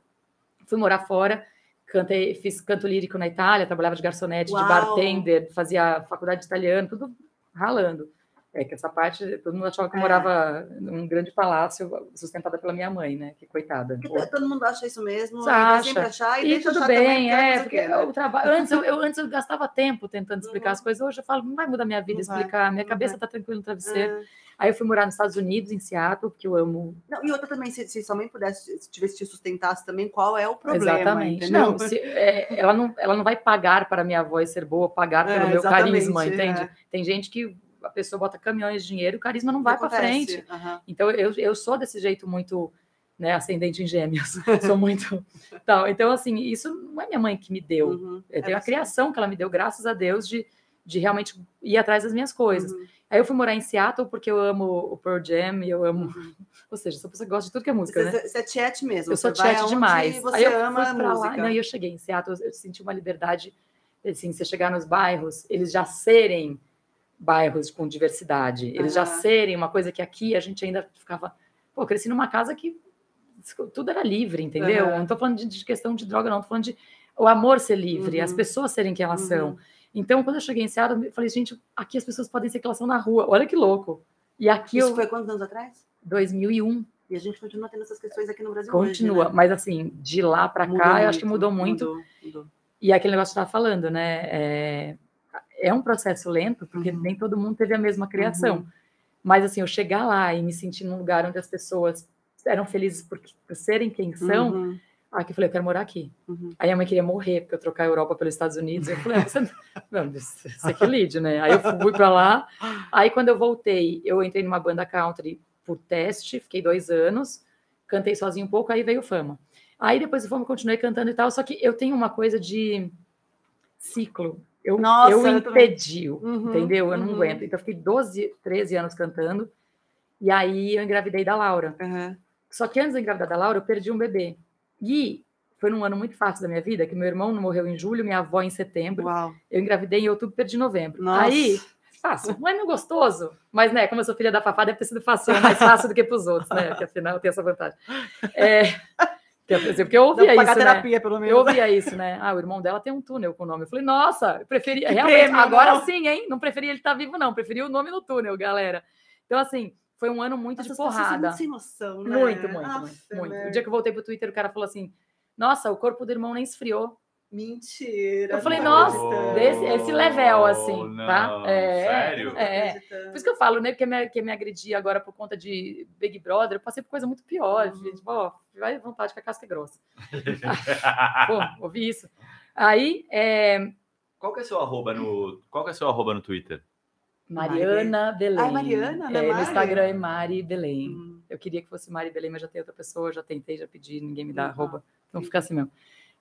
fui morar fora, cantei, fiz canto lírico na Itália, trabalhava de garçonete, Uau! de bartender, fazia faculdade de italiano, tudo ralando. É que essa parte, todo mundo achava que eu É. morava num grande palácio, sustentada pela minha mãe, né? Que coitada. Porque todo mundo acha isso mesmo, vai acha? sempre achar, e, E deixa tudo achar bem, é, o porque né? o trabalho. Antes eu, eu- antes eu gastava tempo tentando explicar Uhum. as coisas. Hoje eu falo, não vai mudar minha vida Não vai, explicar. Minha não cabeça vai. tá tranquila no travesseiro. Ah. Aí eu fui morar nos Estados Unidos, em Seattle, porque eu amo. Não, e outra também, se, se sua mãe pudesse, se tivesse te sustentasse também, qual é o problema, exatamente. entendeu? Não, se- é, ela não, ela não vai pagar para a minha voz ser boa, pagar É, pelo meu exatamente, carisma, entende? é. Tem gente que a pessoa bota caminhões de dinheiro, o carisma não vai para frente. aham. Então eu, eu sou desse jeito muito né, ascendente em gêmeos. [LAUGHS] sou muito tal. Então assim, isso não é minha mãe que me deu. Uhum. Eu É tenho a você. criação que ela me deu, graças a Deus, de, de realmente ir atrás das minhas coisas. Uhum. Aí eu fui morar em Seattle porque eu amo o Pearl Jam e eu amo. Uhum. [LAUGHS] Ou seja, sou pessoa que gosta de tudo que é música, né? Você, você é tiete mesmo. Eu sou você chat demais. Você Aí eu ama fui pra música. lá, não, e eu cheguei em Seattle, eu senti uma liberdade, assim, você chegar nos bairros, eles já serem bairros com diversidade, eles já Aham. serem uma coisa que aqui a gente ainda ficava. Pô, cresci numa casa que tudo era livre, entendeu? Não tô falando de, de questão de droga, não, tô falando de o amor ser livre, Uhum. as pessoas serem quem elas Uhum. são. Então, quando eu cheguei em Seattle, eu falei, gente, aqui as pessoas podem ser que elas são na rua, olha que louco. E aqui Isso eu, foi quantos anos atrás? 2001, E a gente continua tendo essas questões aqui no Brasil continua, hoje, né? mas assim, de lá para cá, Mudou eu acho que mudou muito. Mudou, mudou. E é aquele negócio que estava falando, né? É, é um processo lento, porque Uhum. nem todo mundo teve a mesma criação. Mas, assim, eu chegar lá e me sentir num lugar onde as pessoas eram felizes por, por serem quem são, Uhum, ah, que eu falei, eu quero morar aqui. uhum. Aí a mãe queria morrer, porque eu trocar a Europa pelos Estados Unidos. Eu falei, ah, você, não, [LAUGHS] você que lide, né? Aí eu fui para lá. Aí, quando eu voltei, eu entrei numa banda country por teste, fiquei dois anos, cantei sozinho um pouco, aí veio fama. Aí depois do fama, continuei cantando e tal, só que eu tenho uma coisa de ciclo. Eu, Nossa, eu impedio, Uhum, entendeu? Eu não uhum. aguento. Então, eu fiquei 12, 13 anos cantando, e aí eu engravidei da Laura. Só que antes de engravidar da Laura, eu perdi um bebê. E foi num ano muito fácil da minha vida, que meu irmão não morreu em julho, minha avó em setembro. Uau. Eu engravidei em outubro, perdi em novembro. Nossa. Aí, fácil. É meu gostoso. Mas, né, como eu sou filha da Fafá, deve ter sido fácil, é mais fácil do que para os outros, né? Porque afinal eu tenho essa vantagem. É, porque eu ouvia isso, né? terapia, pelo menos. Eu ouvia isso, né? Ah, o irmão dela tem um túnel com o nome. Eu falei, nossa, eu preferia. Realmente, prêmio, agora não. sim, hein? Não preferia ele estar vivo, não. Preferia o nome no túnel, galera. Então, assim, foi um ano muito Essas de porrada. muito sem noção, né? Muito, muito, Aff, muito, muito. merda. O dia que eu voltei pro Twitter, o cara falou assim: Nossa, o corpo do irmão nem esfriou. Mentira. Eu falei, nossa, desse- esse level, assim, não, tá? É, sério? É. acreditando. Por isso que eu falo, né? Que me, que me agredir agora por conta de Big Brother, eu passei por coisa muito pior. Uhum. Gente, ó, vai à vontade que a casca é grossa. [LAUGHS] Pô, ouvi isso. Aí, é, Qual que é seu arroba no, qual que é seu arroba no Twitter? Mariana Belém. Ah, Mariana, né, É, no Mari? Instagram é Mari Belém. Hum. Eu queria que fosse Mari Belém, mas já tem outra pessoa, já tentei, já pedi, ninguém me dá Uhum. arroba. Então fica assim mesmo.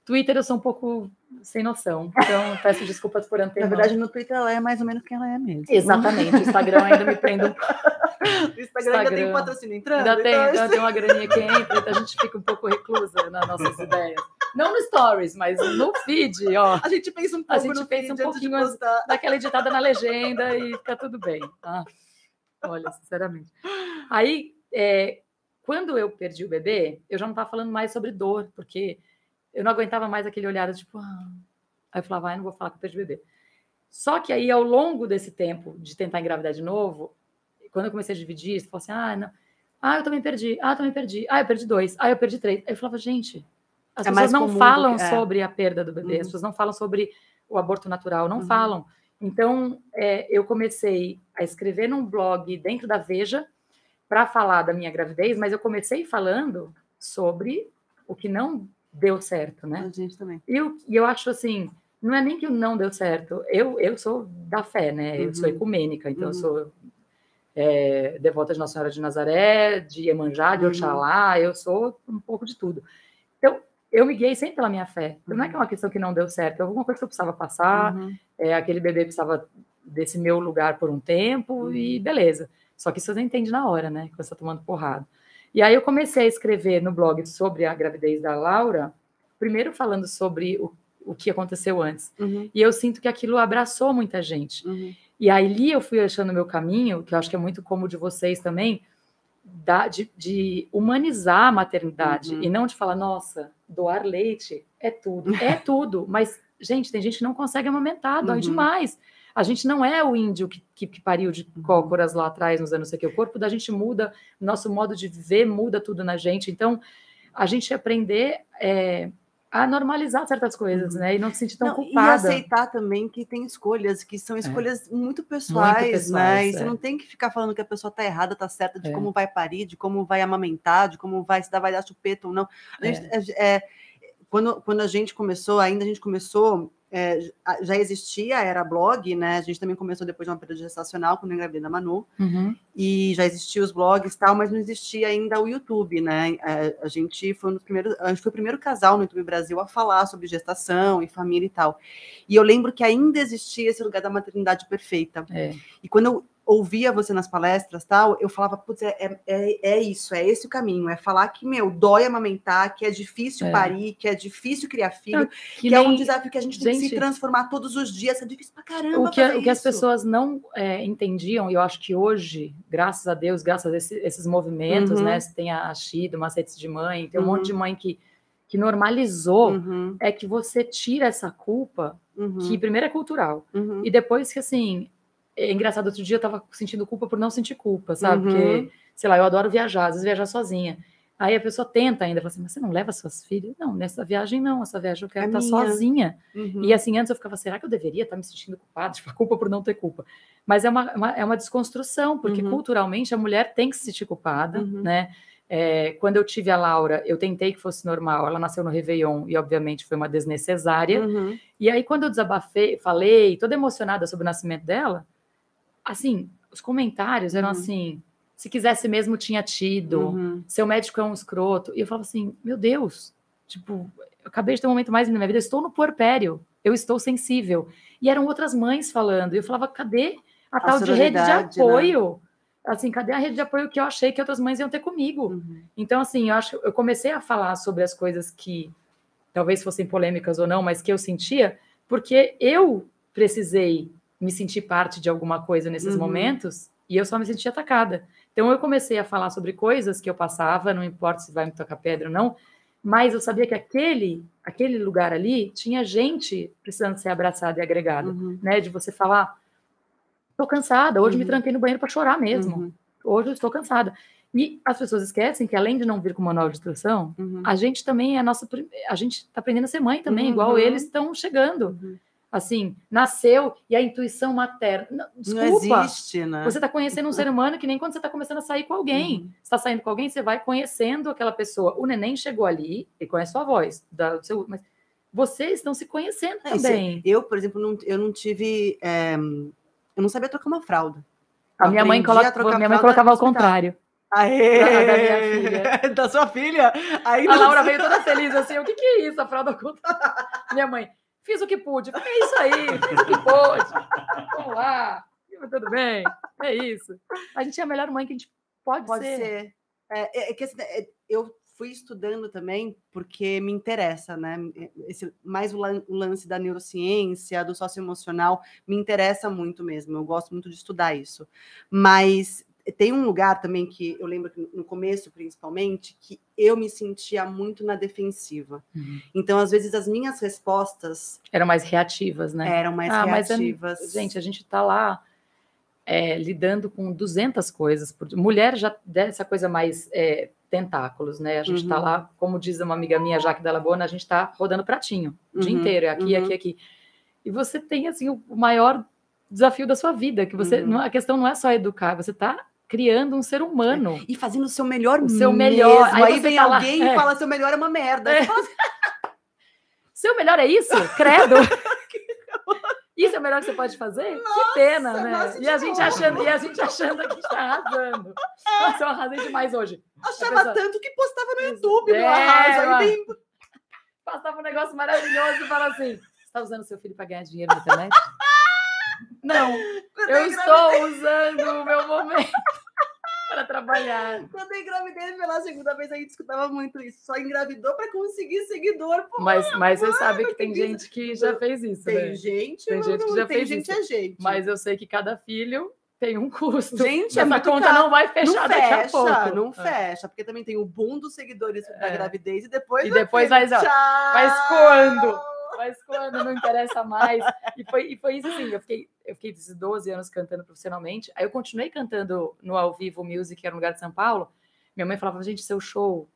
Twitter eu sou um pouco sem noção, então [LAUGHS] peço desculpas por Na antemão. verdade, no Twitter ela é mais ou menos quem ela é mesmo. Exatamente, o Instagram ainda me prende um [LAUGHS] O Instagram, ainda tem Instagram. patrocínio entrando. Ainda tem, então- ainda tem uma [LAUGHS] graninha que entra, então a gente fica um pouco reclusa nas nossas ideias. Não no stories, mas no feed, ó. A gente pensa um A pouco gente no pensa um pouquinho antes- postar. Dá aquela editada na legenda e fica tudo bem, tá? Olha, sinceramente. Aí, é, quando eu perdi o bebê, eu já não estava falando mais sobre dor, porque eu não aguentava mais aquele olhar, tipo, ah. aí eu falava, ah, não vou falar que eu perdi o bebê. Só que aí, ao longo desse tempo de tentar engravidar de novo, quando eu comecei a dividir, eu falava assim, ah, não. Ah, eu também perdi. Ah, eu também perdi. Ah, eu perdi dois. Ah, eu perdi três. Aí eu falava, gente, as É pessoas não falam que- é. sobre a perda do bebê, Uhum. as pessoas não falam sobre o aborto natural, não Uhum. falam. Então, é, eu comecei a escrever num blog dentro da Veja para falar da minha gravidez, mas eu comecei falando sobre o que não deu certo, né? A gente também. E eu, eu acho assim, não é nem que não deu certo. Eu, eu sou da fé, né? Eu sou Uhum. ecumênica, então eu Uhum. sou é, devota de Nossa Senhora de Nazaré, de Iemanjá, de Uhum. Oxalá, eu sou um pouco de tudo. Eu me guiei sempre pela minha fé. Então, não é Uhum. que é uma questão que não deu certo, é alguma coisa que eu precisava passar, Uhum. é, aquele bebê precisava desse meu lugar por um tempo e beleza. Só que isso você entende na hora, né? Que você tá tomando porrada. E aí eu comecei a escrever no blog sobre a gravidez da Laura, primeiro falando sobre o, o que aconteceu antes. Uhum, E eu sinto que aquilo abraçou muita gente. uhum, E ali eu fui achando meu caminho, que eu acho que é muito como o de vocês também, da- de, de humanizar a maternidade Uhum. e não de falar, nossa, doar leite é tudo. É [LAUGHS] tudo, mas, gente, tem gente que não consegue amamentar, dói Uhum. demais. A gente não é o índio que, que, que pariu de cócoras lá atrás, nos anos sei que. O corpo da gente muda, nosso modo de viver muda tudo na gente. Então, a gente aprender é, a normalizar certas coisas, né? E não se sentir tão Não, e culpada. aceitar também que tem escolhas, que são escolhas muito pessoais, né? pessoais, E você é. não tem que ficar falando que a pessoa tá errada, tá certa, de É. como vai parir, de como vai amamentar, de como vai se dar, vai dar chupeta ou não. A gente- é, é, quando, quando a gente começou, ainda a gente começou, é, já- existia, era blog, né? A gente também começou depois de uma período gestacional, quando eu engravidei da Manu, Uhum. e já existiam os blogs e tal, mas não existia ainda o YouTube, né? É, a gente foi um dos primeiros, a gente foi o primeiro casal no YouTube Brasil a falar sobre gestação e família e tal. E eu lembro que ainda existia esse lugar da maternidade perfeita. É. E quando eu ouvia você nas palestras tal, eu falava, putz, é, é, é- é isso, é esse o caminho, é falar que, meu, dói amamentar, que é difícil É. parir, que é difícil criar filho, Não, que, é um nem- desafio que a gente, tem que se transformar todos os dias, é difícil pra caramba o que, o que as pessoas não é, entendiam, e eu acho que hoje, graças a Deus, graças a esse- esses movimentos, Uhum. né? Tem a Xi, do Macetes de Mãe, tem um Uhum. monte de mãe que, que normalizou, Uhum, é que você tira essa culpa, uhum, que primeiro é cultural, uhum. e depois que, assim, é engraçado, outro dia eu tava sentindo culpa por não sentir culpa, sabe? Uhum. Porque, sei lá, eu adoro viajar, às vezes viajar sozinha. Aí a pessoa tenta ainda, fala assim, mas você não leva suas filhas? Não, nessa viagem não, essa viagem eu quero É estar minha. sozinha. Uhum. E assim, antes eu ficava, será que eu deveria estar me sentindo culpada? [LAUGHS] Tipo, a culpa por não ter culpa. Mas é uma, uma- é uma desconstrução, porque Uhum. culturalmente a mulher tem que se sentir culpada, Uhum. né? É, quando eu tive a Laura, eu tentei que fosse normal. Ela nasceu no Réveillon e, obviamente, foi uma desnecessária. Uhum. E aí, quando eu desabafei, falei, toda emocionada sobre o nascimento dela, assim, os comentários eram Uhum. assim: se quisesse mesmo, tinha tido Uhum. seu médico é um escroto. E eu falava assim, meu Deus, tipo, eu acabei de ter um momento mais na minha vida, eu estou no puerpério, eu estou sensível. E eram outras mães falando, e eu falava, cadê a, A tal de rede de né? apoio? Assim, cadê a rede de apoio que eu achei que outras mães iam ter comigo? Uhum. Então, assim, eu acho eu comecei a falar sobre as coisas que talvez fossem polêmicas ou não, mas que eu sentia, porque eu precisei me sentir parte de alguma coisa nesses Uhum. momentos e eu só me senti atacada. Então eu comecei a falar sobre coisas que eu passava, não importa se vai me tocar pedra ou não, mas eu sabia que aquele aquele lugar ali tinha gente precisando ser abraçada e agregada, Uhum. né? De você falar, tô cansada, hoje me Uhum. tranquei no banheiro para chorar mesmo. Uhum. Hoje eu estou cansada. E as pessoas esquecem que além de não vir com manual de instrução, Uhum. a gente também é a nossa a gente está aprendendo a ser mãe também, Uhum. igual eles estão chegando. Assim, nasceu e a intuição materna, não, Não desculpa. existe, né? Você está conhecendo um ser humano que nem quando você está começando a sair com alguém. Uhum. Você está saindo com alguém, você vai conhecendo aquela pessoa. O neném chegou ali, ele conhece sua voz, da, seu, mas vocês estão se conhecendo É, isso- também. Eu, por exemplo, não, eu não tive. é, eu não sabia trocar uma fralda. A minha mãe, a coloca, trocar minha mãe colocava ao contrário. Aê! Da- da minha filha. [LAUGHS] da sua filha? Aí A Laura veio toda feliz assim, o que que é isso? A fralda ao contrário. [LAUGHS] Minha mãe, fiz o que pude. É isso aí, fiz o que pôde. Vamos lá, tudo bem, é isso. A gente é a melhor mãe que a gente pode, Pode ser. ser. É, é que assim, é, eu fui estudando também porque me interessa, né? Esse, mais o, lan- o lance da neurociência, do socioemocional, me interessa muito mesmo. Eu gosto muito de estudar isso. Mas tem um lugar também que eu lembro que no começo, principalmente, que eu me sentia muito na defensiva. Uhum. Então, às vezes, as minhas respostas Eram mais reativas, né? eram mais Ah, mas reativas. Gente, a gente tá lá é, lidando com 200 coisas. Por... Mulher já dessa coisa mais é, tentáculos, né? A gente tá Uhum. lá, como diz uma amiga minha, Jaque Della Bona, a gente tá rodando pratinho o dia Uhum, inteiro, é aqui, uhum. aqui, aqui. E você tem, assim, o maior desafio da sua vida, que você, Uhum. não- a questão não é só educar, você tá criando um ser humano. E fazendo o seu melhor O seu melhor. mesmo. Aí Aí, você vem alguém é. e fala seu melhor é uma merda. É. Fala assim, [LAUGHS] Seu melhor é isso? Credo! [LAUGHS] Isso é o melhor que você pode fazer? que pena, né? nossa, e, a gente novo. achando, e a gente achando que está arrasando. Nossa, eu arrasei demais hoje. achava pessoa- tanto que postava no YouTube, É, meu arraso. Aí vem... Passava um negócio maravilhoso e fala assim: você está usando seu filho para ganhar dinheiro na internet? Não, Quando eu estou usando o meu momento [LAUGHS] para trabalhar. Quando eu engravidei pela segunda vez, a gente escutava muito isso. Só engravidou para conseguir seguidor. Pô, Mas, mas você sabe que tem que isso- gente que já fez isso, tem né? gente, Tem gente que já tem fez gente isso. é gente. Mas eu sei que cada filho tem um custo. Gente, é Essa muito conta caro. não vai não fechar daqui a pouco. não É. fecha, porque também tem o boom dos seguidores da É. gravidez e depois. E depois vai-! Mas quando? Mas quando não interessa mais. E foi, e foi isso assim, eu fiquei, eu fiquei esses 12 anos cantando profissionalmente. Aí eu continuei cantando no Ao Vivo Music, que era um lugar de São Paulo. Minha mãe falava, gente, seu show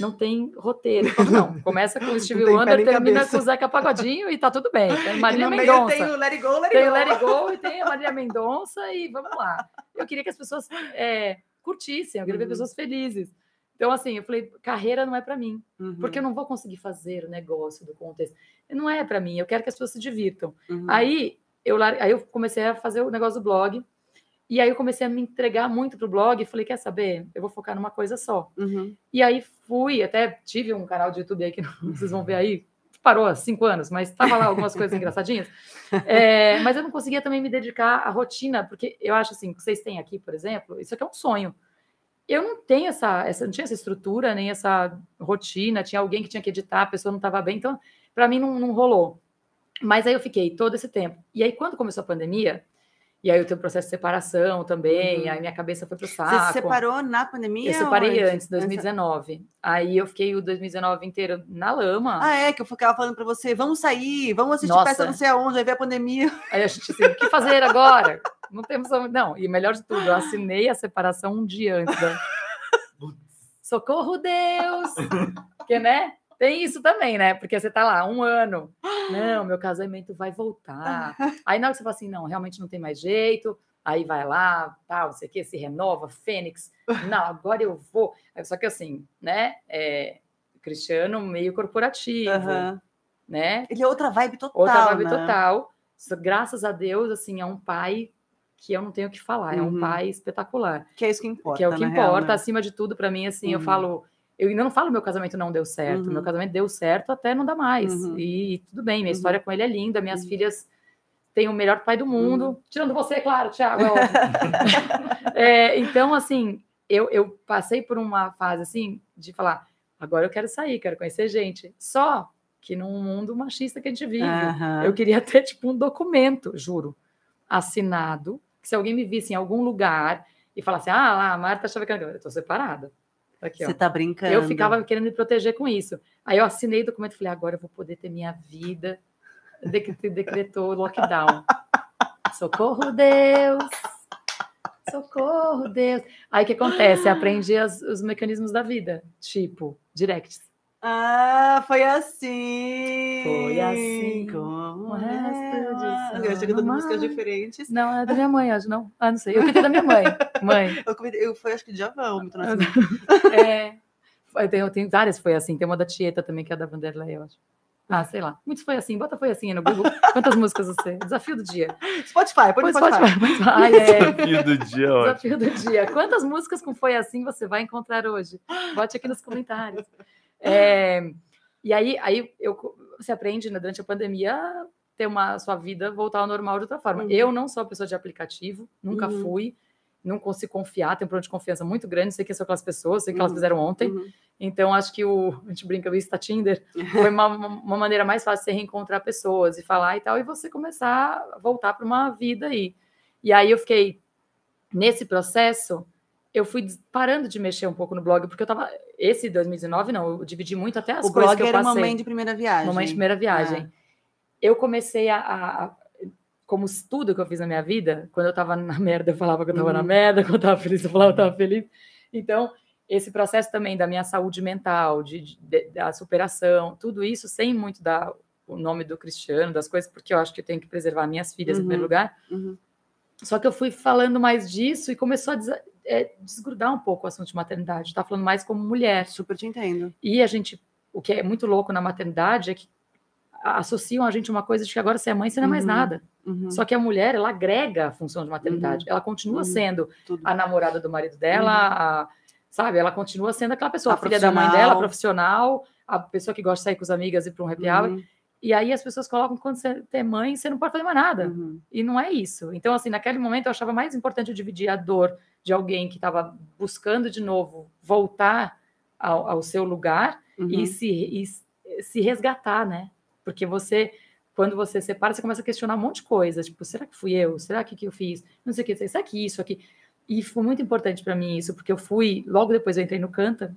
não tem roteiro. Falava, não, começa com o Stevie Wonder, termina cabeça. com o Zeca Pagodinho e tá tudo bem. Tem Marília Mendonça. tem o Let It Go, Let It Tem o Let It Go e tem a Marília Mendonça e vamos lá. Eu queria que as pessoas é, curtissem, eu queria ver Uhum. pessoas felizes. Então, assim, eu falei, carreira não é para mim, Uhum, porque eu não vou conseguir fazer o negócio do contexto. Não é para mim, eu quero que as pessoas se divirtam. uhum. Aí, eu, aí eu comecei a fazer o negócio do blog, e aí eu comecei a me entregar muito pro blog, e falei, quer saber? Eu vou focar numa coisa só. Uhum. E aí fui, até tive um canal de YouTube aí que [LAUGHS] vocês vão ver aí, parou há cinco anos, mas estava lá algumas coisas engraçadinhas. [LAUGHS] É, mas eu não conseguia também me dedicar à rotina, porque eu acho assim, que vocês têm aqui, por exemplo, isso aqui é um sonho. Eu não tenho essa, essa não tinha essa estrutura, nem essa rotina, tinha alguém que tinha que editar, a pessoa não estava bem, então para mim não, não rolou. Mas aí eu fiquei todo esse tempo. E aí quando começou a pandemia, e aí eu tenho o processo de separação também, Uhum. aí minha cabeça foi pro Você saco. se separou na pandemia? Eu separei antes, 2019. Aí eu fiquei o 2019 inteiro na lama. Ah, é, que eu ficava falando pra você, vamos sair, vamos assistir Nossa. peça não sei aonde, aí veio a pandemia. Aí a gente assim, o que fazer agora? [LAUGHS] Não temos. Não, e melhor de tudo, eu assinei a separação um dia antes da. Socorro, Deus! Porque, né? Tem isso também, né? Porque você tá lá um ano. Não, meu casamento vai voltar. Aí na hora que você fala assim, não, realmente não tem mais jeito. Aí vai lá, tal, não sei o que, se renova, Fênix. Não, agora eu vou. Só que assim, né? É, Cristiano meio corporativo, Aham. né? Ele é outra vibe total. Outra vibe né? total. Graças a Deus, assim, é um pai que eu não tenho o que falar. É um Uhum. pai espetacular. Que é isso que importa. que é o que na importa. real, né? Acima de tudo, para mim, assim, eu Uhum. falo. Eu ainda não falo meu casamento não deu certo. Uhum. Meu casamento deu certo até não dá mais. Uhum. E, e tudo bem, minha Uhum. história com ele é linda. Minhas Uhum. filhas têm o melhor pai do mundo. Uhum. Tirando você, claro, Thiago. é. [LAUGHS] É, então, assim, eu, eu passei por uma fase assim de falar: agora eu quero sair, quero conhecer gente. Só que num mundo machista que a gente vive. Eu queria [LAUGHS] ter, tipo, um documento, juro, assinado, que se alguém me visse em algum lugar e falasse, ah, lá, a Marta Chavecano, eu tô separada. Aqui, ó. Você tá brincando. Eu ficava querendo me proteger com isso. Aí eu assinei o documento e falei, agora eu vou poder ter minha vida. Dec- [LAUGHS] Decretou lockdown. Socorro, Deus! Socorro, Deus! Aí o que acontece? Aprendi as- os mecanismos da vida, tipo, directs. Ah, foi assim. Foi assim, Como o resto de é. Eu cantando São músicas diferentes. Não, é da minha mãe, acho, não. Ah, não sei. Eu cantei da minha mãe. [LAUGHS] Mãe. Eu, comi- eu foi acho que Djavan, muito nascimento. [LAUGHS] É. [LAUGHS] Tem, tem várias foi assim. Tem uma da Tieta também, que é da Vanderlei, eu acho. Ah, sei lá. Muitos foi assim. Bota foi assim aí no Google. Quantas músicas você? Desafio do dia. Spotify, põe no Spotify. pode, pode, pode. Ai, é. Desafio do dia, ó. Desafio do dia. Quantas músicas com foi assim você vai encontrar hoje? Bote aqui nos comentários. É, e aí, aí eu, você aprende né, durante a pandemia a ter uma sua vida voltar ao normal de outra forma. Uhum. Eu não sou pessoa de aplicativo, nunca Uhum. fui, não consigo confiar, tenho um problema de confiança muito grande, sei quem são aquelas pessoas, sei que elas Uhum. fizeram ontem. Uhum. Então, acho que o. A gente brinca, o Insta Tinder foi uma, uma maneira mais fácil de você reencontrar pessoas e falar e tal, e você começar a voltar para uma vida aí. E aí eu fiquei. Nesse processo, eu fui parando de mexer um pouco no blog, porque eu tava. Esse 2019, não, eu dividi muito até as O coisas blog que eu era passei. mamãe de primeira viagem. Mamãe de primeira viagem. Eu comecei a, a- Como tudo que eu fiz na minha vida, quando eu tava na merda, eu falava que eu tava na Uhum. merda, quando eu tava feliz, eu falava que eu tava feliz. Então, esse processo também da minha saúde mental, de, de- da superação, tudo isso sem muito dar o nome do Cristiano, das coisas, porque eu acho que eu tenho que preservar minhas filhas em Uhum. primeiro lugar. Uhum. Só que eu fui falando mais disso e começou a é, desgrudar um pouco o assunto de maternidade. Tá falando mais como mulher. Super te entendo. E a gente, o que é muito louco na maternidade é que associam a gente uma coisa de que agora você é mãe, você não é mais Uhum. nada. Uhum. Só que a mulher, ela agrega a função de maternidade. Ela continua Uhum. sendo Tudo. a namorada do marido dela, a- sabe? Ela continua sendo aquela pessoa, A a filha da mãe dela, profissional, a pessoa que gosta de sair com as amigas e para um happy hour. Uhum. E aí as pessoas colocam quando você tem mãe, você não pode fazer mais nada. Uhum. E não é isso. Então, assim, naquele momento eu achava mais importante eu dividir a dor de alguém que estava buscando de novo voltar ao, ao seu lugar Uhum. e, se, e se resgatar, né? Porque você, quando você separa, você começa a questionar um monte de coisas. Tipo, será que fui eu? Será que, que eu fiz? Não sei o que, será que isso aqui? E foi muito importante para mim isso, porque eu fui, logo depois eu entrei no Canta,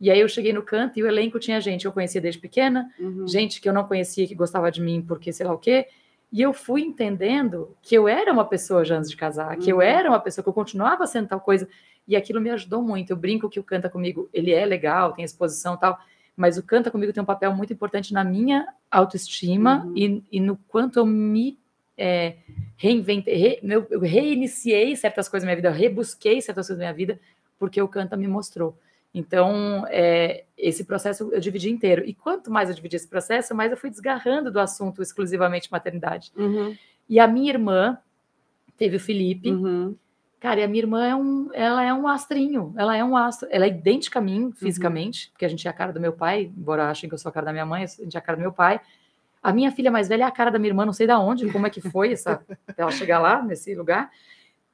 e aí eu cheguei no Canta e o elenco tinha gente que eu conhecia desde pequena, Uhum. gente que eu não conhecia que gostava de mim porque sei lá o quê. E eu fui entendendo que eu era uma pessoa já antes de casar, que eu Uhum. era uma pessoa que eu continuava sendo tal coisa. E aquilo me ajudou muito. Eu brinco que o Canta Comigo, ele é legal, tem exposição e tal, mas o Canta Comigo tem um papel muito importante na minha autoestima Uhum. e, e no quanto eu me é, reinventei, re- eu reiniciei certas coisas na minha vida, eu rebusquei certas coisas na minha vida, porque o Canta me mostrou. Então, é, esse processo eu dividi inteiro. E quanto mais eu dividi esse processo, mais eu fui desgarrando do assunto exclusivamente maternidade. Uhum. E a minha irmã teve o Felipe. Uhum. Cara, e a minha irmã é um, ela é um astrinho. Ela é um astro. Ela é idêntica a mim fisicamente, porque a gente é a cara do meu pai, embora achem que eu sou a cara da minha mãe, a gente é a cara do meu pai. A minha filha mais velha é a cara da minha irmã, não sei da onde, como é que foi essa, até [LAUGHS] ela chegar lá nesse lugar.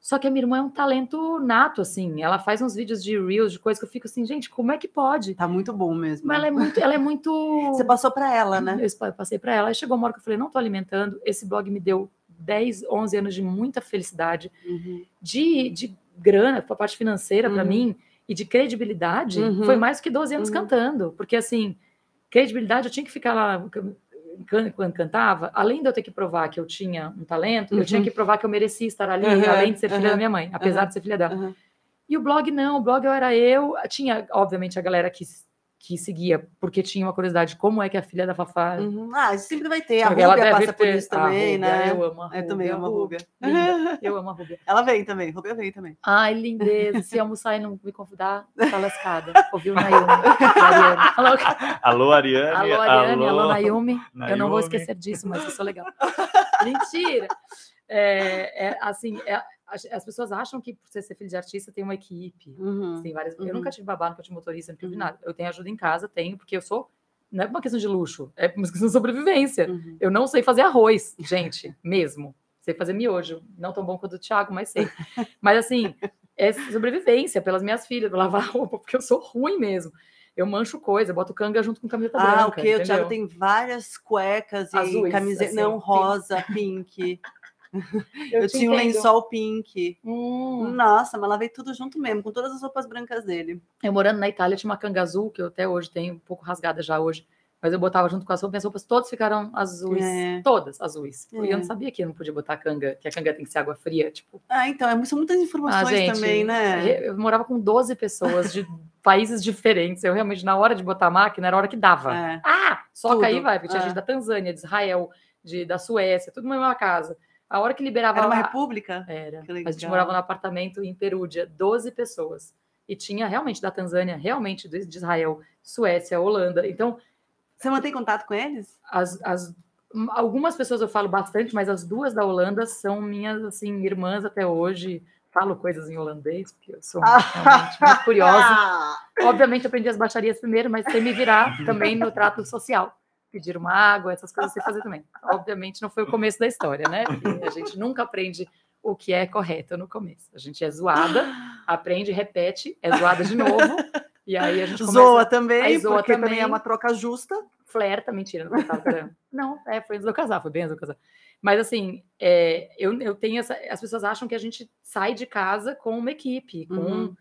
Só que a minha irmã é um talento nato, assim. Ela faz uns vídeos de reels, de coisas que eu fico assim, gente, como é que pode? Tá muito bom mesmo. Mas ela é muito, ela é muito. [LAUGHS] Você passou para ela, né? Eu passei para ela. Aí chegou uma hora que eu falei, não tô alimentando. Esse blog me deu 10, 11 anos de muita felicidade, Uhum. de, de grana, a parte financeira para Uhum. mim, e de credibilidade. Uhum. Foi mais do que 12 anos Uhum. cantando. Porque, assim, credibilidade, eu tinha que ficar lá quando cantava, além de eu ter que provar que eu tinha um talento, eu tinha Uhum. que provar que eu merecia estar ali, Uhum, além de ser filha uhum, da minha mãe, apesar uhum, de ser filha dela. uhum. E o blog não, o blog eu era eu, tinha, obviamente, a galera que, que seguia, porque tinha uma curiosidade de como é que a filha da Fafá. Uhum. Ah, isso sempre vai ter. A ela Rúbia passa por ter- isso também, né? Eu amo a Rúbia. Eu também amo a Rúbia. Linda, [LAUGHS] Eu amo a Rúbia. Ela vem também, Rúbia vem também. Ai, lindeza. Se almoçar e não me convidar, tá lascada. Ouviu, Nayumi? [LAUGHS] Alô, Alô, Ariane. alô, Ariane. Alô, Nayumi. Eu não vou Nayumi. esquecer disso, mas eu sou legal. Mentira. É, é, assim, é, as as pessoas acham que por você ser filho de artista tem uma equipe. Uhum. Tem várias... Uhum. Eu nunca tive babá, nunca tive motorista, nunca tive Uhum. nada. Eu tenho ajuda em casa, tenho, porque eu sou. Não é uma questão de luxo, é uma questão de sobrevivência. Uhum. Eu não sei fazer arroz, gente, [LAUGHS] mesmo. Sei fazer miojo, não tão bom quanto o Thiago, mas sei. Mas assim, é sobrevivência pelas minhas filhas, lavar roupa, porque eu sou ruim mesmo. Eu mancho coisa, boto canga junto com camiseta branca. Ah, o quê? O Thiago entendeu? tem várias cuecas e camiseta. assim, não, rosa, pink. [LAUGHS] Eu, te tinha um entendo. lençol pink. Hum. Nossa, mas lavei tudo junto mesmo, com todas as roupas brancas dele. Eu morando na Itália tinha uma canga azul, que eu até hoje tenho, um pouco rasgada já hoje. Mas eu botava junto com as roupas, minhas roupas todas ficaram azuis. É. Todas azuis. E eu É. não sabia que eu não podia botar canga, que a canga tem que ser água fria. Tipo, Ah, então, é- são muitas informações Ah, gente, também, né? Eu morava com 12 pessoas de [LAUGHS] países diferentes. Eu realmente, na hora de botar a máquina, era a hora que dava. É. Ah, só Tudo, que aí vai, porque tinha é. gente da Tanzânia, de Israel, de, da Suécia, tudo na mesma casa. A hora que liberava. Era uma a- república? Era. Que A gente morava num apartamento em Perúdia, 12 pessoas. E tinha realmente da Tanzânia, realmente de Israel, Suécia, Holanda. Então, Você mantém contato com eles? as, as- algumas pessoas eu falo bastante, mas as duas da Holanda são minhas assim irmãs até hoje. Falo coisas em holandês, porque eu sou [LAUGHS] realmente muito curiosa. Ah, Obviamente aprendi as baixarias primeiro, mas sei me virar [LAUGHS] também no trato social. Pedir uma água, essas coisas sei fazer também. [LAUGHS] Obviamente não foi o começo da história, né? A gente nunca aprende o que é correto no começo. A gente é zoada, aprende, repete, é zoada de novo, e aí a gente começa zoa também, Aí zoa porque também. é uma troca justa. flerta, mentira, não. [LAUGHS] Não, é, foi antes eu casar, foi bem antes eu casar. Mas assim, é, eu, eu tenho essa. As pessoas acham que a gente sai de casa com uma equipe, com. Uhum.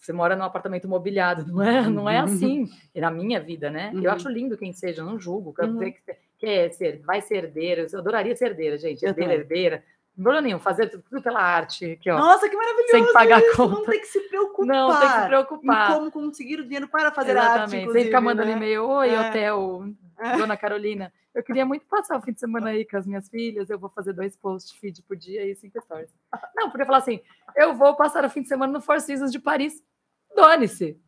Você mora num apartamento mobiliado, [LAUGHS] não é, não é assim. Na minha vida, né? Uhum. Eu acho lindo quem seja, não julgo. Quero Uhum. que quer ser, vai ser herdeira. Eu adoraria ser herdeira, gente. Herdeira, herdeira. Não problema nenhum, fazer tudo, pela arte. Aqui, ó. Nossa, que maravilhoso! sem pagar isso, Não conta. tem que se preocupar. Não, tem que se Em preocupar. como conseguir o dinheiro para fazer arte, Exatamente. inclusive, Sem ficar mandando né? e-mail, oi, É. hotel, É. Dona [LAUGHS] Carolina, eu queria muito passar o fim de semana aí com as minhas filhas, eu vou fazer dois posts feed por dia e cinco stories. Não, podia falar assim, eu vou passar o fim de semana no Four Seasons de Paris. Dane-se.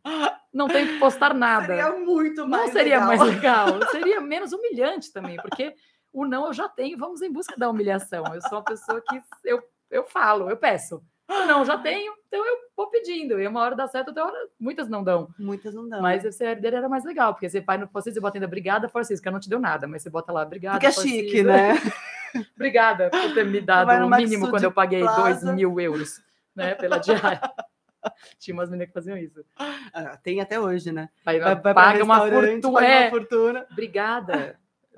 Não tenho que postar nada. Seria muito mais não seria legal. mais [LAUGHS] legal. Seria menos humilhante também, porque o não eu já tenho, vamos em busca da humilhação. Eu sou uma pessoa que eu, eu falo, eu peço. O não já tenho, Então eu vou pedindo, e uma hora dá certo, outra hora muitas não dão. Muitas não dão. Mas ser herdeiro era mais legal, porque você vai no você, você bota ainda obrigada, Francisca, não te deu nada, mas você bota lá, obrigada. Porque é chique, [LAUGHS] né? obrigada por ter me dado Vai o Max mínimo quando eu paguei dois Plaza. mil euros, né, pela diária. [LAUGHS] Tinha umas meninas que faziam isso. Ah, Tem até hoje, né? Vai, vai pra paga uma fortuna. paga É, uma fortuna. obrigada,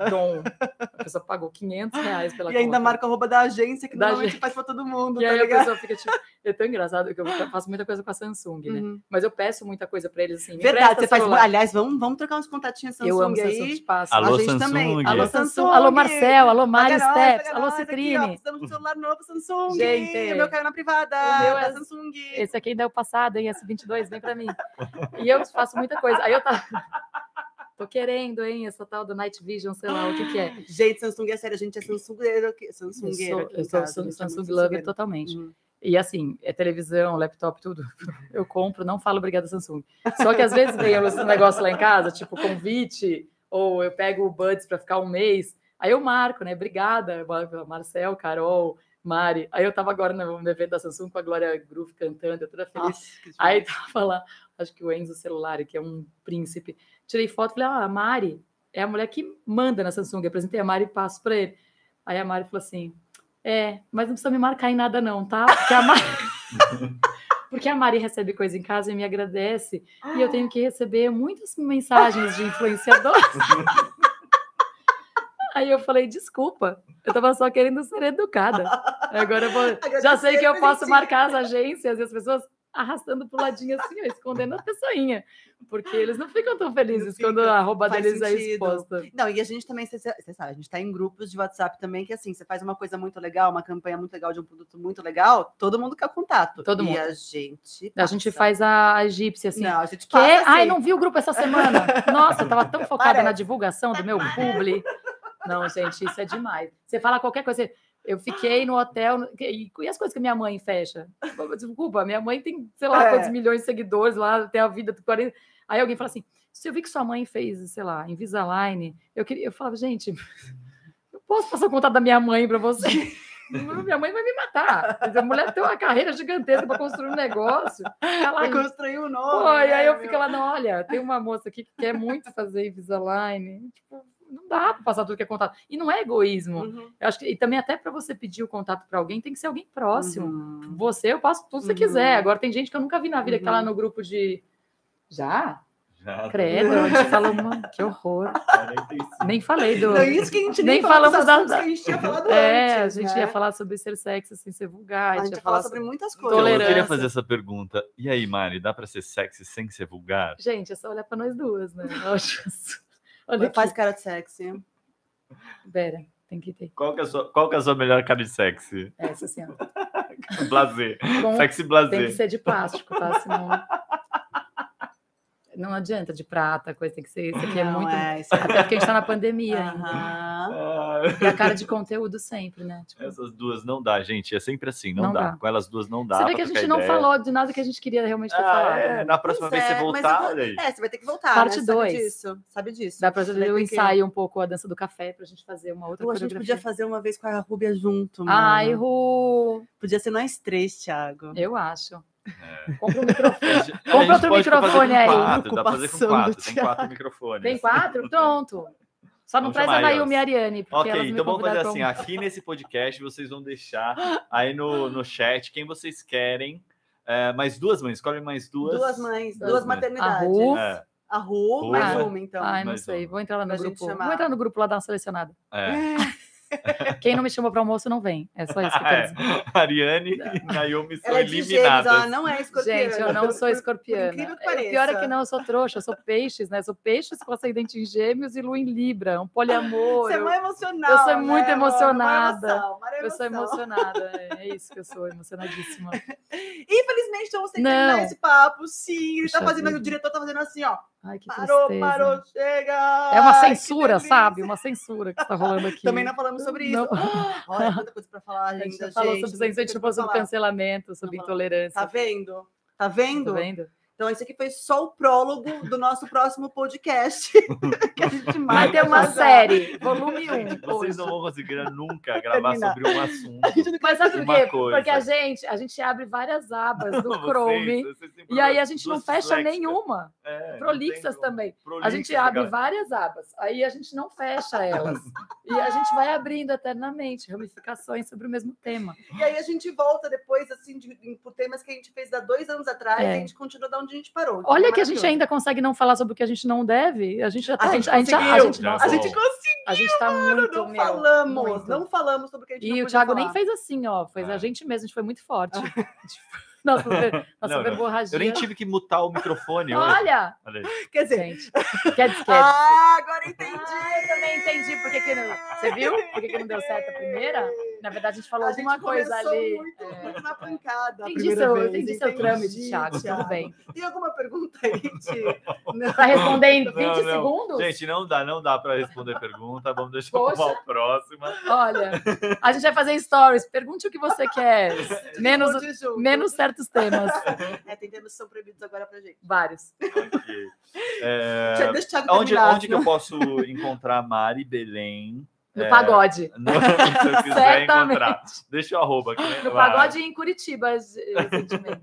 Dom. A pessoa pagou 500 reais pela E ainda conta. marca a roupa da agência, que Da normalmente agência. faz pra todo mundo, E tá aí a ligado? pessoa fica tipo. É tão engraçado que eu faço muita coisa com a Samsung, né? Uhum. Mas eu peço muita coisa pra eles assim. Verdade, você faz. celular. Aliás, vamos, vamos trocar uns contatinhos Samsung Eu amo aí. Samsung, te passo. Alô, a gente Samsung. também. Alô, Alô, Samsung. Alô, Marcel. Alô, Mari nós, Steps. Alô, nós aqui, ó, Citrine. Precisamos de um celular novo, Samsung. Gente. O meu caiu na privada. O meu é- Samsung. Esse aqui ainda é o passado, hein? S22, vem pra mim. E eu faço muita coisa. Aí eu tava. Tô querendo, hein? Essa tal do Night Vision, sei lá o que, que é. [GASPS] Gente, Samsung é sério, a gente é Samsungueiro aqui. Eu sou, eu sou é Samsung Lover totalmente. Uhum. E assim, é televisão, laptop, tudo. [LAUGHS] Eu compro, não falo obrigada Samsung. Só que às vezes vem esse negócio lá em casa, tipo convite, ou eu pego o Buds para ficar um mês. Aí eu marco, né? Obrigada, Marcel, Carol, Mari. Aí eu tava agora no evento da Samsung com a Glória Groove cantando, eu toda feliz. Nossa, Aí tava lá, acho que o Enzo Celulari, que é um príncipe. Tirei foto, falei, ah, a Mari é a mulher que manda na Samsung. Eu apresentei a Mari e passo para ele. Aí a Mari falou assim: é, mas não precisa me marcar em nada, não, tá? Porque a Mari. [LAUGHS] Porque a Mari recebe coisa em casa e me agradece. E eu tenho que receber muitas mensagens de influenciadores. [LAUGHS] Aí eu falei, desculpa, eu tava só querendo ser educada. Agora eu vou. Já sei que eu posso marcar as agências e as pessoas arrastando pro ladinho assim, ó, escondendo a pessoinha. Porque eles não ficam tão felizes Não quando fica, a roupa deles é sentido. exposta. Não, e a gente também, você sabe, a gente tá em grupos de WhatsApp também, que assim, você faz uma coisa muito legal, uma campanha muito legal de um produto muito legal, todo mundo quer contato. Todo e mundo. a gente. A gente passa. faz a, egípcia, assim. Não, a gente Que? passa. Ai, assim. não vi o grupo essa semana. [LAUGHS] Nossa, eu tava tão focada na Parece. divulgação do meu publi. Não, gente, isso é demais. Você fala qualquer coisa. você- Eu fiquei no hotel. E, e as coisas que minha mãe fecha? Desculpa, minha mãe tem, sei lá, É. quantos milhões de seguidores lá, tem a vida de 40. Aí alguém fala assim: se eu vi que sua mãe fez, sei lá, Invisalign, eu queria. Eu falava, gente, eu posso passar o contato da minha mãe para você. [LAUGHS] Minha mãe vai me matar. A mulher tem uma carreira gigantesca para construir um negócio. Ela Pra construir um novo. Pô, e aí eu né, fico meu? lá, não, olha, tem uma moça aqui que quer muito fazer Invisalign. Tipo, não dá para passar tudo que é contato. E não é egoísmo. Uhum. Eu acho que, e também até para você pedir o contato para alguém, tem que ser alguém próximo. Uhum. Você, eu passo tudo que você Uhum. quiser. Agora tem gente que eu nunca vi na vida que tá lá Uhum. no grupo de. Já? Já, Credo, a gente falou, mano, que horror. 45. Nem falei do. Não, isso que a gente nem, Nem falou falamos dos da- a gente tinha falado É, antes, a gente né? ia falar sobre ser sexy sem ser vulgar. A gente ia falar sobre muitas coisas. eu queria Tolerância. fazer essa pergunta. E aí, Mari, dá pra ser sexy sem ser vulgar? Gente, é só olhar para nós duas, né? Olha aqui. Faz cara de sexy. Pera, tem que ter. Qual que é a sua, qual que é a sua melhor cara de sexy? Essa assim, ó. [LAUGHS] Blazer. Sexy Tem que blazer. ser de plástico, tá? Senão. Não adianta de prata, coisa tem que ser. Isso aqui é Não, muito. é, [LAUGHS] isso Até porque a gente tá na pandemia ainda. Aham. Ah, E a cara de conteúdo sempre, né? Tipo, Essas duas não dá, gente. É sempre assim, não, Não dá. dá. Com elas duas não dá. você vê que a gente não ideia. falou de nada que a gente queria realmente ter Ah, falado. é, na próxima Pois vez você é, mas voltar, aí. É, você vai ter que voltar. Parte né? Sabe dois. disso. Sabe disso. Dá pra Você fazer o ensaio um pouco a dança do café pra gente fazer uma outra Pô, a gente podia fazer uma vez com a Rúbia junto, mano. Ai, Ru, Podia ser nós três, Thiago. eu acho. É. Compra um [LAUGHS] microfone. Compra outro microfone aí. Quatro, dá pra fazer com quatro. Tem quatro microfones. Tem quatro? Pronto. Só não Vamos traz a Naomi e a. Ariane, Ok, então vamos fazer assim, aqui nesse podcast vocês vão deixar aí no, no chat quem vocês querem. É, mais duas mães, escolhe mais duas. Duas mães, Duas duas maternidades. A Ru. É, A Ru, Ru. mais uma, então. Ai, não mais sei. uma. Vou entrar lá no gente grupo. chamar. Vou entrar no grupo lá dar uma selecionada. é. [LAUGHS] Quem não me chamou para almoço não vem. É só isso que eu quero É. dizer. Ariane e Naomi são Ela é de gêmeos, eliminadas. ela não é escorpiana. Gente, eu não sou escorpiana. que É, o pior é que não, eu sou trouxa, eu sou peixes, né? Eu sou peixes com ascendente em gêmeos e lua em Libra, um poliamor. Você é mãe emocional. eu sou muito né, amor? emocionada. Emoção, eu sou emocionada, é, é isso que eu sou, emocionadíssima. [LAUGHS] Infelizmente, que Não. terminar esse papo. Sim, ele tá fazendo, vida. o diretor tá fazendo assim, ó. Ai, que Parou, tristeza. parou, chega. É uma censura, sabe? Uma censura que está rolando aqui. Também não falamos sobre isso. Não. [GASPS] Olha, quanta coisa pra falar A ainda, gente gente. falou sobre censura, a gente falou sobre falar. cancelamento, sobre Não intolerância. Tá vendo? Tá Tá vendo? Então, esse aqui foi só o prólogo do nosso próximo podcast. [LAUGHS] que a gente Vai ter uma série, volume 1. Gente, vocês não vão conseguir nunca gravar Terminar. sobre um assunto. A Mas sabe por quê? coisa. Porque a gente, a gente abre várias abas do [LAUGHS] Vocês- Chrome vocês e aí a gente não fecha nenhuma. É, Prolixas também. A Prolixas, gente abre galera. várias abas, aí a gente não fecha elas. [LAUGHS] E a gente vai abrindo eternamente ramificações sobre o mesmo tema. E aí a gente volta depois, assim, de, em- por temas que a gente fez há dois anos atrás, É. e a gente continua de onde a gente parou. Olha É que a gente ainda consegue não falar sobre o que a gente não deve. A gente já tá. A gente a gente, a conseguiu. gente, nossa, A gente conseguiu, a gente tá muito, não meu, falamos, muito. não falamos sobre o que a gente não E o Thiago falar. nem fez assim, ó. Foi É. a gente mesmo, a gente foi muito forte. Nossa, [LAUGHS] nossa Não, não. verborragia. Eu nem tive que mutar o microfone. Olha! Olha. Quer dizer, Gente, quer dizer, ah, agora entendi. Ah, eu também entendi por que, que não. Você viu? Por que, que não deu certo a primeira? Na verdade, a gente falou a alguma gente coisa ali. Muito, É. muito na pancada. Entendi seu, vez, entendi seu trâmite, Thiago. Tudo bem. Tem alguma pergunta aí, Ti? Vai responder em 20 Não, não. segundos? Gente, não dá, não dá para responder pergunta. Vamos deixar Poxa. para [LAUGHS] a próxima. Olha, a gente vai fazer stories. Pergunte o que você quer. [LAUGHS] Menos, Responde junto. Certos temas. [LAUGHS] É, tem temas que são proibidos agora pra gente. Vários. Ok. [LAUGHS] É, Deixa- Deixa onde, terminar, onde que eu posso encontrar Mari Belém? No É, pagode. No, [LAUGHS] se eu quiser encontrar. Deixa o arroba aqui. né? No Vai. pagode em Curitiba, recentemente.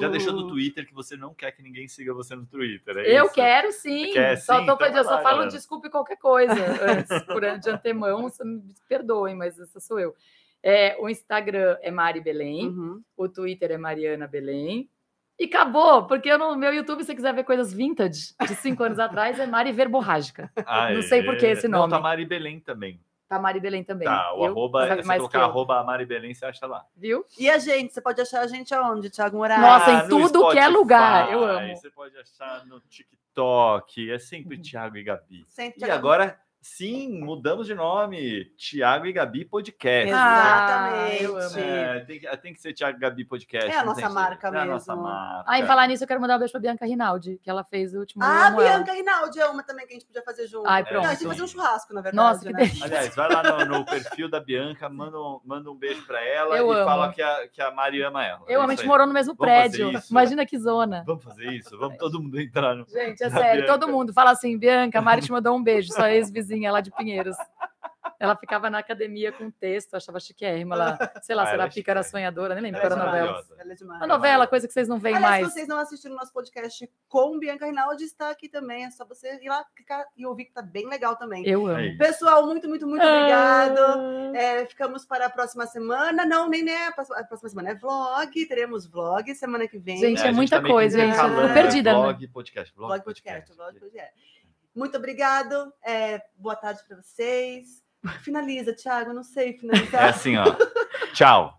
Já deixou no Twitter que você não quer que ninguém siga você no Twitter. é Eu isso? quero sim. Quer só sim? tô Então pedindo, eu lá, só falo galera. desculpe qualquer coisa antes, por, de antemão. você Me perdoem, mas essa sou eu. É, o Instagram é Mari Belém, Uhum. o Twitter é Mariana Belém. E acabou, porque no meu YouTube, se você quiser ver coisas vintage de cinco anos atrás, é Mari Verborrágica. Aê. Não sei por que esse Não, nome. tá Mari Belém também. Tá Mari Belém também. Tá, o Eu, arroba, se mais colocar arroba Mari Belém, você acha lá. Viu? E a gente? Você pode achar a gente aonde, Thiago Moraes? Nossa, em Ah, tudo que é Spotify, lugar, eu amo. Você pode achar no TikTok, é sempre Uhum. Thiago e Gabi. Sempre E Thiago- agora, sim, mudamos de nome. Thiago e Gabi Podcast. Exatamente. Ah, eu amo. É, tem, que, tem que ser Thiago e Gabi Podcast. É a nossa marca É a nossa mesmo. marca. Ah, em falar nisso, eu quero mandar um beijo pra Bianca Rinaldi, que ela fez o último Ah. Bianca Rinaldi é uma também que a gente podia fazer junto. Ai, pronto. Não, a gente fazer um churrasco, na verdade. Nossa, que né? Aliás, vai lá no, no perfil da Bianca, manda um, manda um beijo pra ela Eu e amo. fala que a, que a Mari ama ela. Eu É amo, a gente aí. morou no mesmo Vamos fazer prédio. isso. Imagina que zona. Vamos fazer isso? Vamos todo mundo entrar no. Gente, é sério, Bianca. todo mundo fala assim, Bianca, a Mari te mandou um beijo, sua ex-vizinha lá de Pinheiros. Ela ficava na academia com texto, achava chiquérrima lá. Sei lá, Ah, se ela era é Pícara chique. Sonhadora, nem lembro Ela qual é era a novela. Ela é demais. A novela, coisa que vocês não veem Aliás, mais. se vocês não assistiram o nosso podcast com Bianca Rinaldi, está aqui também. É só você ir lá clicar e ouvir que tá bem legal também. Eu amo. Aí. Pessoal, muito, muito, muito obrigado. Ah. É, ficamos para a próxima semana. Não, nem nem a próxima, a próxima semana é vlog. Teremos vlog semana que vem. Gente, é gente muita tá coisa, gente. perdida, né? Vlog, podcast. Vlog, Vlog podcast, vlog podcast. Muito obrigado. É, boa tarde para vocês. Finaliza, Thiago. Não sei É finalizar. assim, ó. Tchau.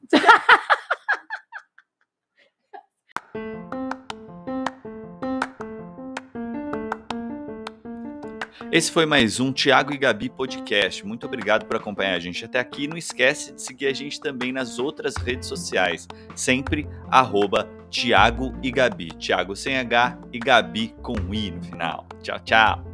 Esse foi mais um Tiago e Gabi Podcast. Muito obrigado por acompanhar a gente até aqui. Não esquece de seguir a gente também nas outras redes sociais. Sempre arroba Tiago e Gabi. Tiago sem H e Gabi com I no final. Tchau, tchau.